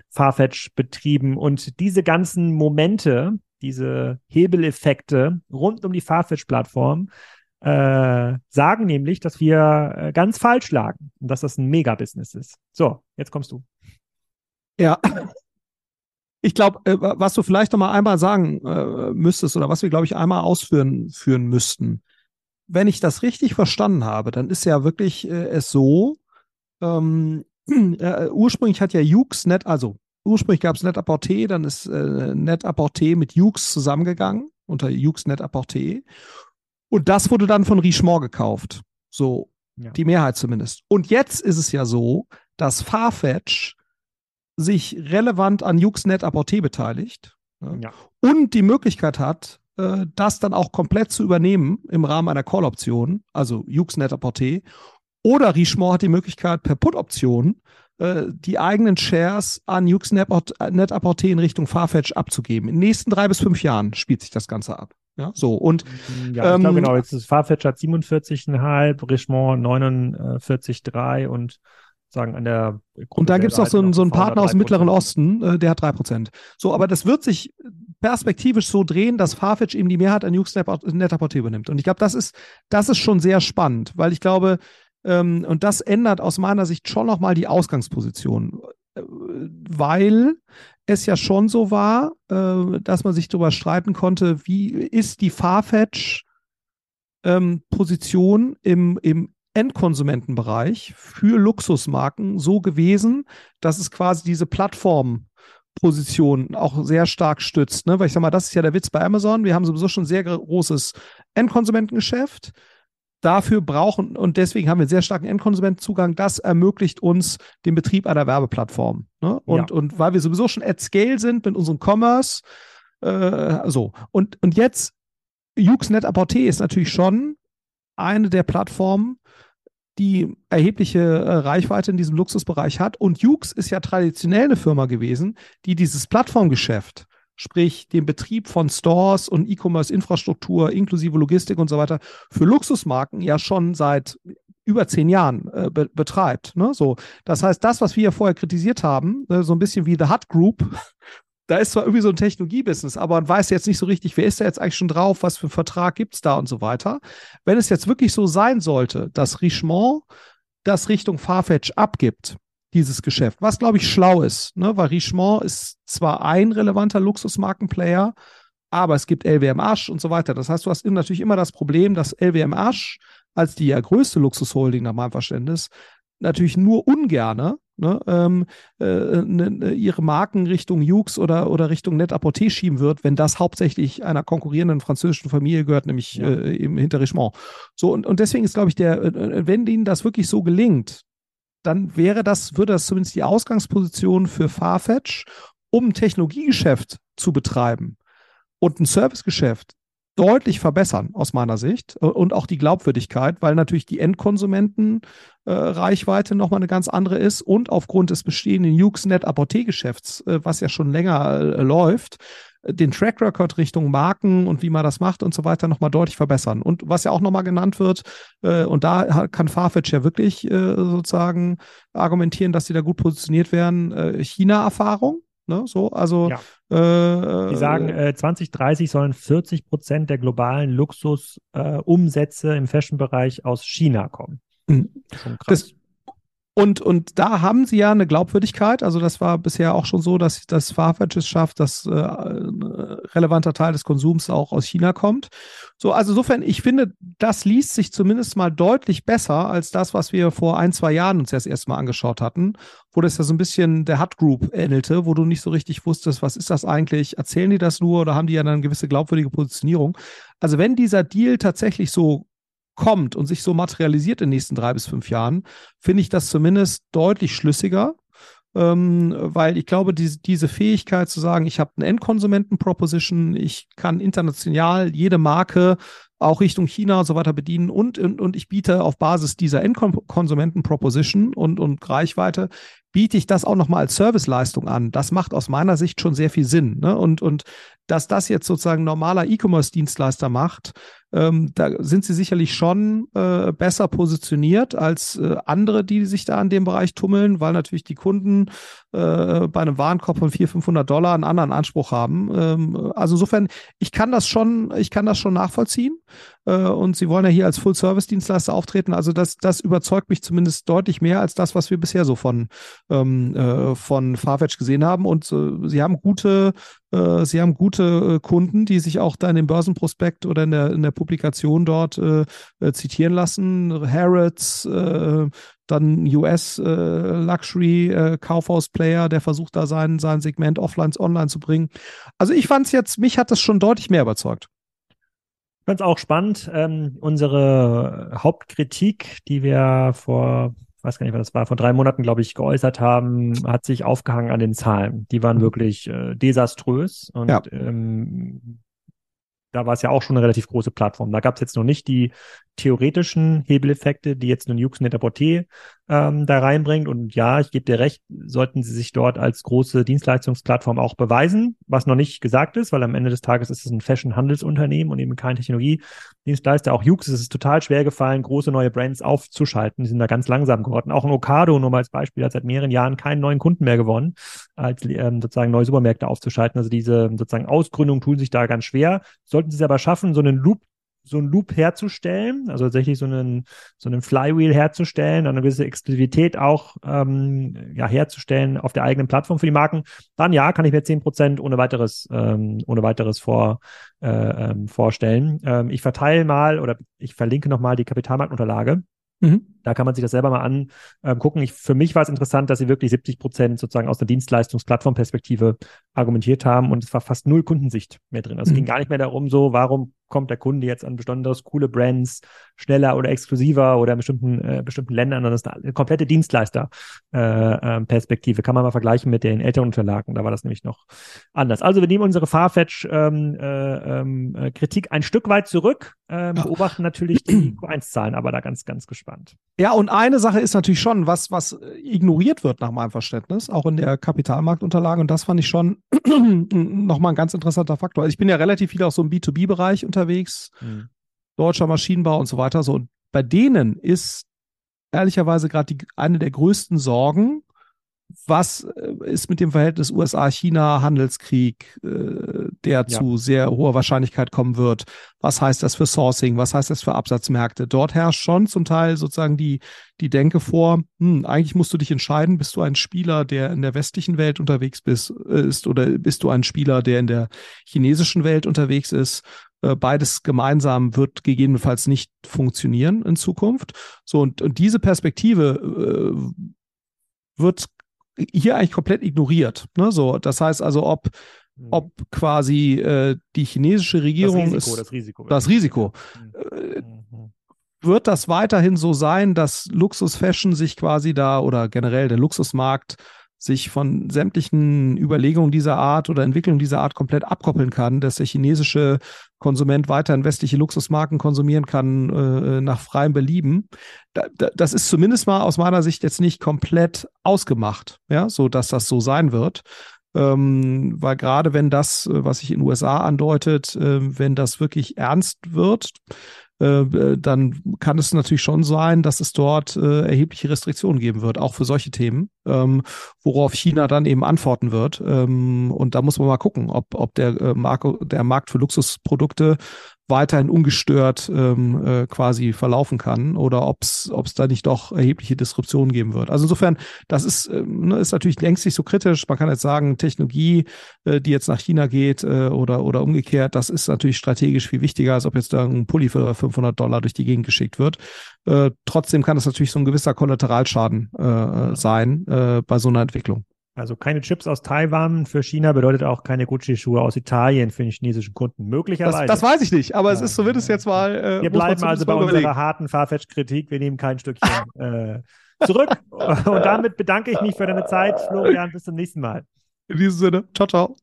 Farfetch betrieben. Und diese ganzen Momente, diese Hebeleffekte rund um die Farfetch-Plattform, äh, sagen nämlich, dass wir äh, ganz falsch lagen und dass das ein Mega-Business ist. So, jetzt kommst du. Ja, ich glaube, äh, was du vielleicht noch mal einmal sagen äh, müsstest oder was wir, glaube ich, einmal ausführen führen müssten. Wenn ich das richtig verstanden habe, dann ist ja wirklich äh, es so, ähm, (clears throat) äh, ursprünglich hat ja Jux Net, also ursprünglich gab es Net Apporté, dann ist äh, Net Apporté mit Jux zusammengegangen unter Jux Net Apporté. Und das wurde dann von Richemont gekauft. So, ja. die Mehrheit zumindest. Und jetzt ist es ja so, dass Farfetch sich relevant an Uxnet Apporté beteiligt ne? ja. und die Möglichkeit hat, äh, das dann auch komplett zu übernehmen im Rahmen einer Call-Option, also Uxnet Apporté. Oder Richemont hat die Möglichkeit, per Put-Option die eigenen Shares an Uxnet Apporté in Richtung Farfetch abzugeben. In den nächsten drei bis fünf Jahren spielt sich das Ganze ab. Ja, so und ja, ähm, genau, jetzt ist Farfetch hat 47,5, Richemont 49,3 und sagen an der Gruppe Und da gibt es auch so, einen, so einen Partner aus dem Mittleren Osten, äh, der hat 3%. So, aber das wird sich perspektivisch so drehen, dass Farfetch eben die Mehrheit an Net-a-Porter übernimmt. Und ich glaube, das ist, das ist schon sehr spannend, weil ich glaube, ähm, und das ändert aus meiner Sicht schon nochmal die Ausgangsposition. Äh, weil es ja schon so war, äh, dass man sich darüber streiten konnte, wie ist die Farfetch ähm, Position im, im Endkonsumentenbereich für Luxusmarken so gewesen, dass es quasi diese Plattformposition auch sehr stark stützt. Ne? Weil ich sag mal, das ist ja der Witz bei Amazon. Wir haben sowieso schon ein sehr großes Endkonsumentengeschäft. Dafür brauchen, und deswegen haben wir einen sehr starken Endkonsumentenzugang. Das ermöglicht uns den Betrieb einer Werbeplattform. Ne? Und, ja. und weil wir sowieso schon at scale sind mit unserem Commerce, äh, so. Und, und jetzt, Uxnet Apporté ist natürlich schon eine der Plattformen, die erhebliche äh, Reichweite in diesem Luxusbereich hat. Und Jux ist ja traditionell eine Firma gewesen, die dieses Plattformgeschäft, sprich den Betrieb von Stores und E-Commerce-Infrastruktur inklusive Logistik und so weiter, für Luxusmarken ja schon seit über zehn Jahren äh, be betreibt. Ne? So, das heißt, das, was wir ja vorher kritisiert haben, äh, so ein bisschen wie The Hut Group, (laughs) da ist zwar irgendwie so ein Technologiebusiness, aber man weiß jetzt nicht so richtig, wer ist da jetzt eigentlich schon drauf, was für einen Vertrag gibt es da und so weiter. Wenn es jetzt wirklich so sein sollte, dass Richemont das Richtung Farfetch abgibt, dieses Geschäft, was glaube ich schlau ist, ne? weil Richemont ist zwar ein relevanter Luxusmarkenplayer, aber es gibt LWM Asch und so weiter. Das heißt, du hast natürlich immer das Problem, dass LWM Asch als die ja größte Luxusholding nach meinem Verständnis natürlich nur ungerne ne, ähm, äh, ne, ne, ihre Marken Richtung Jux oder, oder Richtung Net Apporté schieben wird, wenn das hauptsächlich einer konkurrierenden französischen Familie gehört, nämlich ja. äh, eben hinter Richemont. So, und, und deswegen ist, glaube ich, der, äh, äh, wenn ihnen das wirklich so gelingt, dann wäre das, würde das zumindest die Ausgangsposition für Farfetch, um ein Technologiegeschäft zu betreiben und ein Servicegeschäft deutlich verbessern aus meiner Sicht und auch die Glaubwürdigkeit, weil natürlich die Endkonsumentenreichweite äh, nochmal eine ganz andere ist und aufgrund des bestehenden Uxnet Apporté-Geschäfts, äh, was ja schon länger äh, läuft, den Track Record Richtung Marken und wie man das macht und so weiter nochmal deutlich verbessern. Und was ja auch nochmal genannt wird, äh, und da kann Farfetch ja wirklich äh, sozusagen argumentieren, dass sie da gut positioniert werden, äh, China-Erfahrung. Ne, so, also ja. Äh, Die sagen, äh, 2030 sollen 40 Prozent der globalen Luxusumsätze äh, im Fashion-Bereich aus China kommen. Mhm. Das, und, und da haben sie ja eine Glaubwürdigkeit. Also das war bisher auch schon so, dass das schafft, dass äh, ein relevanter Teil des Konsums auch aus China kommt. So, also insofern, ich finde, das liest sich zumindest mal deutlich besser als das, was wir vor ein, zwei Jahren uns erst erstmal angeschaut hatten, wo das ja so ein bisschen der Hut Group ähnelte, wo du nicht so richtig wusstest, was ist das eigentlich? Erzählen die das nur oder haben die ja dann eine gewisse glaubwürdige Positionierung? Also wenn dieser Deal tatsächlich so kommt und sich so materialisiert in den nächsten drei bis fünf Jahren, finde ich das zumindest deutlich schlüssiger. ähm, weil ich glaube, die, diese Fähigkeit zu sagen, ich habe eine Endkonsumenten-Proposition, ich kann international jede Marke auch Richtung China und so weiter bedienen und, und, und ich biete auf Basis dieser Endkonsumenten-Proposition und, und Reichweite, biete ich das auch nochmal als Serviceleistung an. Das macht aus meiner Sicht schon sehr viel Sinn. Ne? Und, und dass das jetzt sozusagen normaler E-Commerce-Dienstleister macht, ähm, da sind sie sicherlich schon äh, besser positioniert als äh, andere, die sich da in dem Bereich tummeln, weil natürlich die Kunden äh, bei einem Warenkorb von 400, 500 Dollar einen anderen Anspruch haben. Ähm, also insofern, ich kann das schon, ich kann das schon nachvollziehen. Äh, und sie wollen ja hier als Full-Service-Dienstleister auftreten. Also das, das überzeugt mich zumindest deutlich mehr als das, was wir bisher so von, ähm, äh, von Farfetch gesehen haben. Und äh, sie haben gute äh, Sie haben gute äh, Kunden, die sich auch da in dem Börsenprospekt oder in der, in der Publikation dort äh, äh zitieren lassen. Harrods, dann US Luxury äh, Kaufhaus-Player, der versucht da sein, sein Segment offline online zu bringen. Also ich fand es jetzt, mich hat das schon deutlich mehr überzeugt. Ich fand auch spannend. Ähm, unsere Hauptkritik, die wir vor weiß gar nicht, was das war, vor drei Monaten, glaube ich, geäußert haben, hat sich aufgehangen an den Zahlen. Die waren mhm. wirklich äh, desaströs und ja. ähm, da war es ja auch schon eine relativ große Plattform. Da gab es jetzt noch nicht die theoretischen Hebeleffekte, die jetzt ein Jux Net-a-Porter ähm, da reinbringt. Und ja, ich gebe dir recht, sollten sie sich dort als große Dienstleistungsplattform auch beweisen, was noch nicht gesagt ist, weil am Ende des Tages ist es ein Fashion-Handelsunternehmen und eben kein Technologiedienstleister. Auch Jux ist es total schwer gefallen, große neue Brands aufzuschalten. Die sind da ganz langsam geworden. Auch ein Okado, nur mal als Beispiel, hat seit mehreren Jahren keinen neuen Kunden mehr gewonnen, als ähm, sozusagen neue Supermärkte aufzuschalten. Also diese sozusagen Ausgründung tun sich da ganz schwer. Sollten sie es aber schaffen, so einen Loop so einen Loop herzustellen, also tatsächlich so einen, so einen Flywheel herzustellen, eine gewisse Exklusivität auch ähm, ja, herzustellen auf der eigenen Plattform für die Marken, dann ja, kann ich mir zehn Prozent ohne weiteres, ähm, ohne weiteres vor, äh, ähm, vorstellen. Ähm, ich verteile mal oder ich verlinke nochmal die Kapitalmarktunterlage. Mhm. Da kann man sich das selber mal angucken. Ich, für mich war es interessant, dass sie wirklich 70 Prozent sozusagen aus der Dienstleistungsplattformperspektive argumentiert haben und es war fast null Kundensicht mehr drin. Also mhm. es ging gar nicht mehr darum, so, warum kommt der Kunde jetzt an besonders coole Brands schneller oder exklusiver oder in bestimmten, äh, bestimmten Ländern. Das ist eine komplette Dienstleister-Perspektive. Äh, Kann man mal vergleichen mit den älteren Unterlagen. Da war das nämlich noch anders. Also wir nehmen unsere Farfetch-Kritik ähm, äh, ähm, ein Stück weit zurück, äh, beobachten natürlich die Q1-Zahlen, aber da ganz, ganz gespannt. Ja, und eine Sache ist natürlich schon, was, was ignoriert wird nach meinem Verständnis, auch in der Kapitalmarktunterlage. Und das fand ich schon (clears throat) nochmal ein ganz interessanter Faktor. Also ich bin ja relativ viel auch so im B2B-Bereich unterwegs, mhm. deutscher Maschinenbau und so weiter. So, und bei denen ist ehrlicherweise gerade eine der größten Sorgen, was äh, ist mit dem Verhältnis USA-China-Handelskrieg, äh, der ja. zu sehr hoher Wahrscheinlichkeit kommen wird? Was heißt das für Sourcing? Was heißt das für Absatzmärkte? Dort herrscht schon zum Teil sozusagen die, die Denke vor, hm, eigentlich musst du dich entscheiden, bist du ein Spieler, der in der westlichen Welt unterwegs bist, äh, ist, oder bist du ein Spieler, der in der chinesischen Welt unterwegs ist? Äh, beides gemeinsam wird gegebenenfalls nicht funktionieren in Zukunft. So, und, und diese Perspektive äh, wird hier eigentlich komplett ignoriert. Ne? So, das heißt also, ob. Ob quasi äh, die chinesische Regierung das Risiko, ist das Risiko, das Risiko. Äh, mhm. wird das weiterhin so sein, dass Luxus-Fashion sich quasi da oder generell der Luxusmarkt sich von sämtlichen Überlegungen dieser Art oder Entwicklungen dieser Art komplett abkoppeln kann, dass der chinesische Konsument weiterhin westliche Luxusmarken konsumieren kann äh, nach freiem Belieben. Da, da, das ist zumindest mal aus meiner Sicht jetzt nicht komplett ausgemacht, ja, so dass das so sein wird. Ähm, weil gerade wenn das, äh, was sich in den USA andeutet, äh, wenn das wirklich ernst wird, äh, äh, dann kann es natürlich schon sein, dass es dort erhebliche Restriktionen geben wird, auch für solche Themen, ähm, worauf China dann eben antworten wird. Ähm, und da muss man mal gucken, ob, ob der, Markt, der Markt für Luxusprodukte weiterhin ungestört ähm, äh, quasi verlaufen kann oder ob es da nicht doch erhebliche Disruptionen geben wird. Also insofern, das ist, äh, ne, ist natürlich längst nicht so kritisch. Man kann jetzt sagen, Technologie, äh, die jetzt nach China geht äh, oder, oder umgekehrt, das ist natürlich strategisch viel wichtiger, als ob jetzt da ein Pulli für 500 Dollar durch die Gegend geschickt wird. Äh, trotzdem kann das natürlich so ein gewisser Kollateralschaden äh, sein äh, bei so einer Entwicklung. Also keine Chips aus Taiwan für China bedeutet auch keine Gucci-Schuhe aus Italien für den chinesischen Kunden. Möglicherweise. Das, das weiß ich nicht, aber es ist zumindest jetzt mal. Äh, Wir bleiben also bei unserer harten Farfetch-Kritik. Wir nehmen kein Stückchen (laughs) äh, zurück. Und damit bedanke ich mich für deine Zeit, Florian. Bis zum nächsten Mal. In diesem Sinne, ciao, ciao.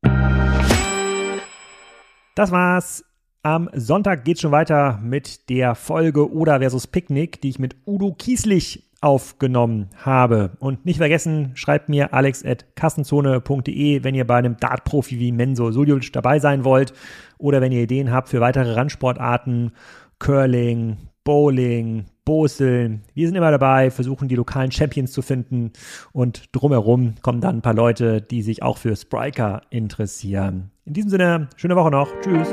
Das war's. Am Sonntag geht's schon weiter mit der Folge Oder versus Picknick, die ich mit Udo Kieslich aufgenommen habe. Und nicht vergessen, schreibt mir alex.kassenzone.de, wenn ihr bei einem Dartprofi wie Menso Suljuc dabei sein wollt oder wenn ihr Ideen habt für weitere Randsportarten, Curling, Bowling, Boseln. Wir sind immer dabei, versuchen die lokalen Champions zu finden und drumherum kommen dann ein paar Leute, die sich auch für Spriker interessieren. In diesem Sinne, schöne Woche noch. Tschüss.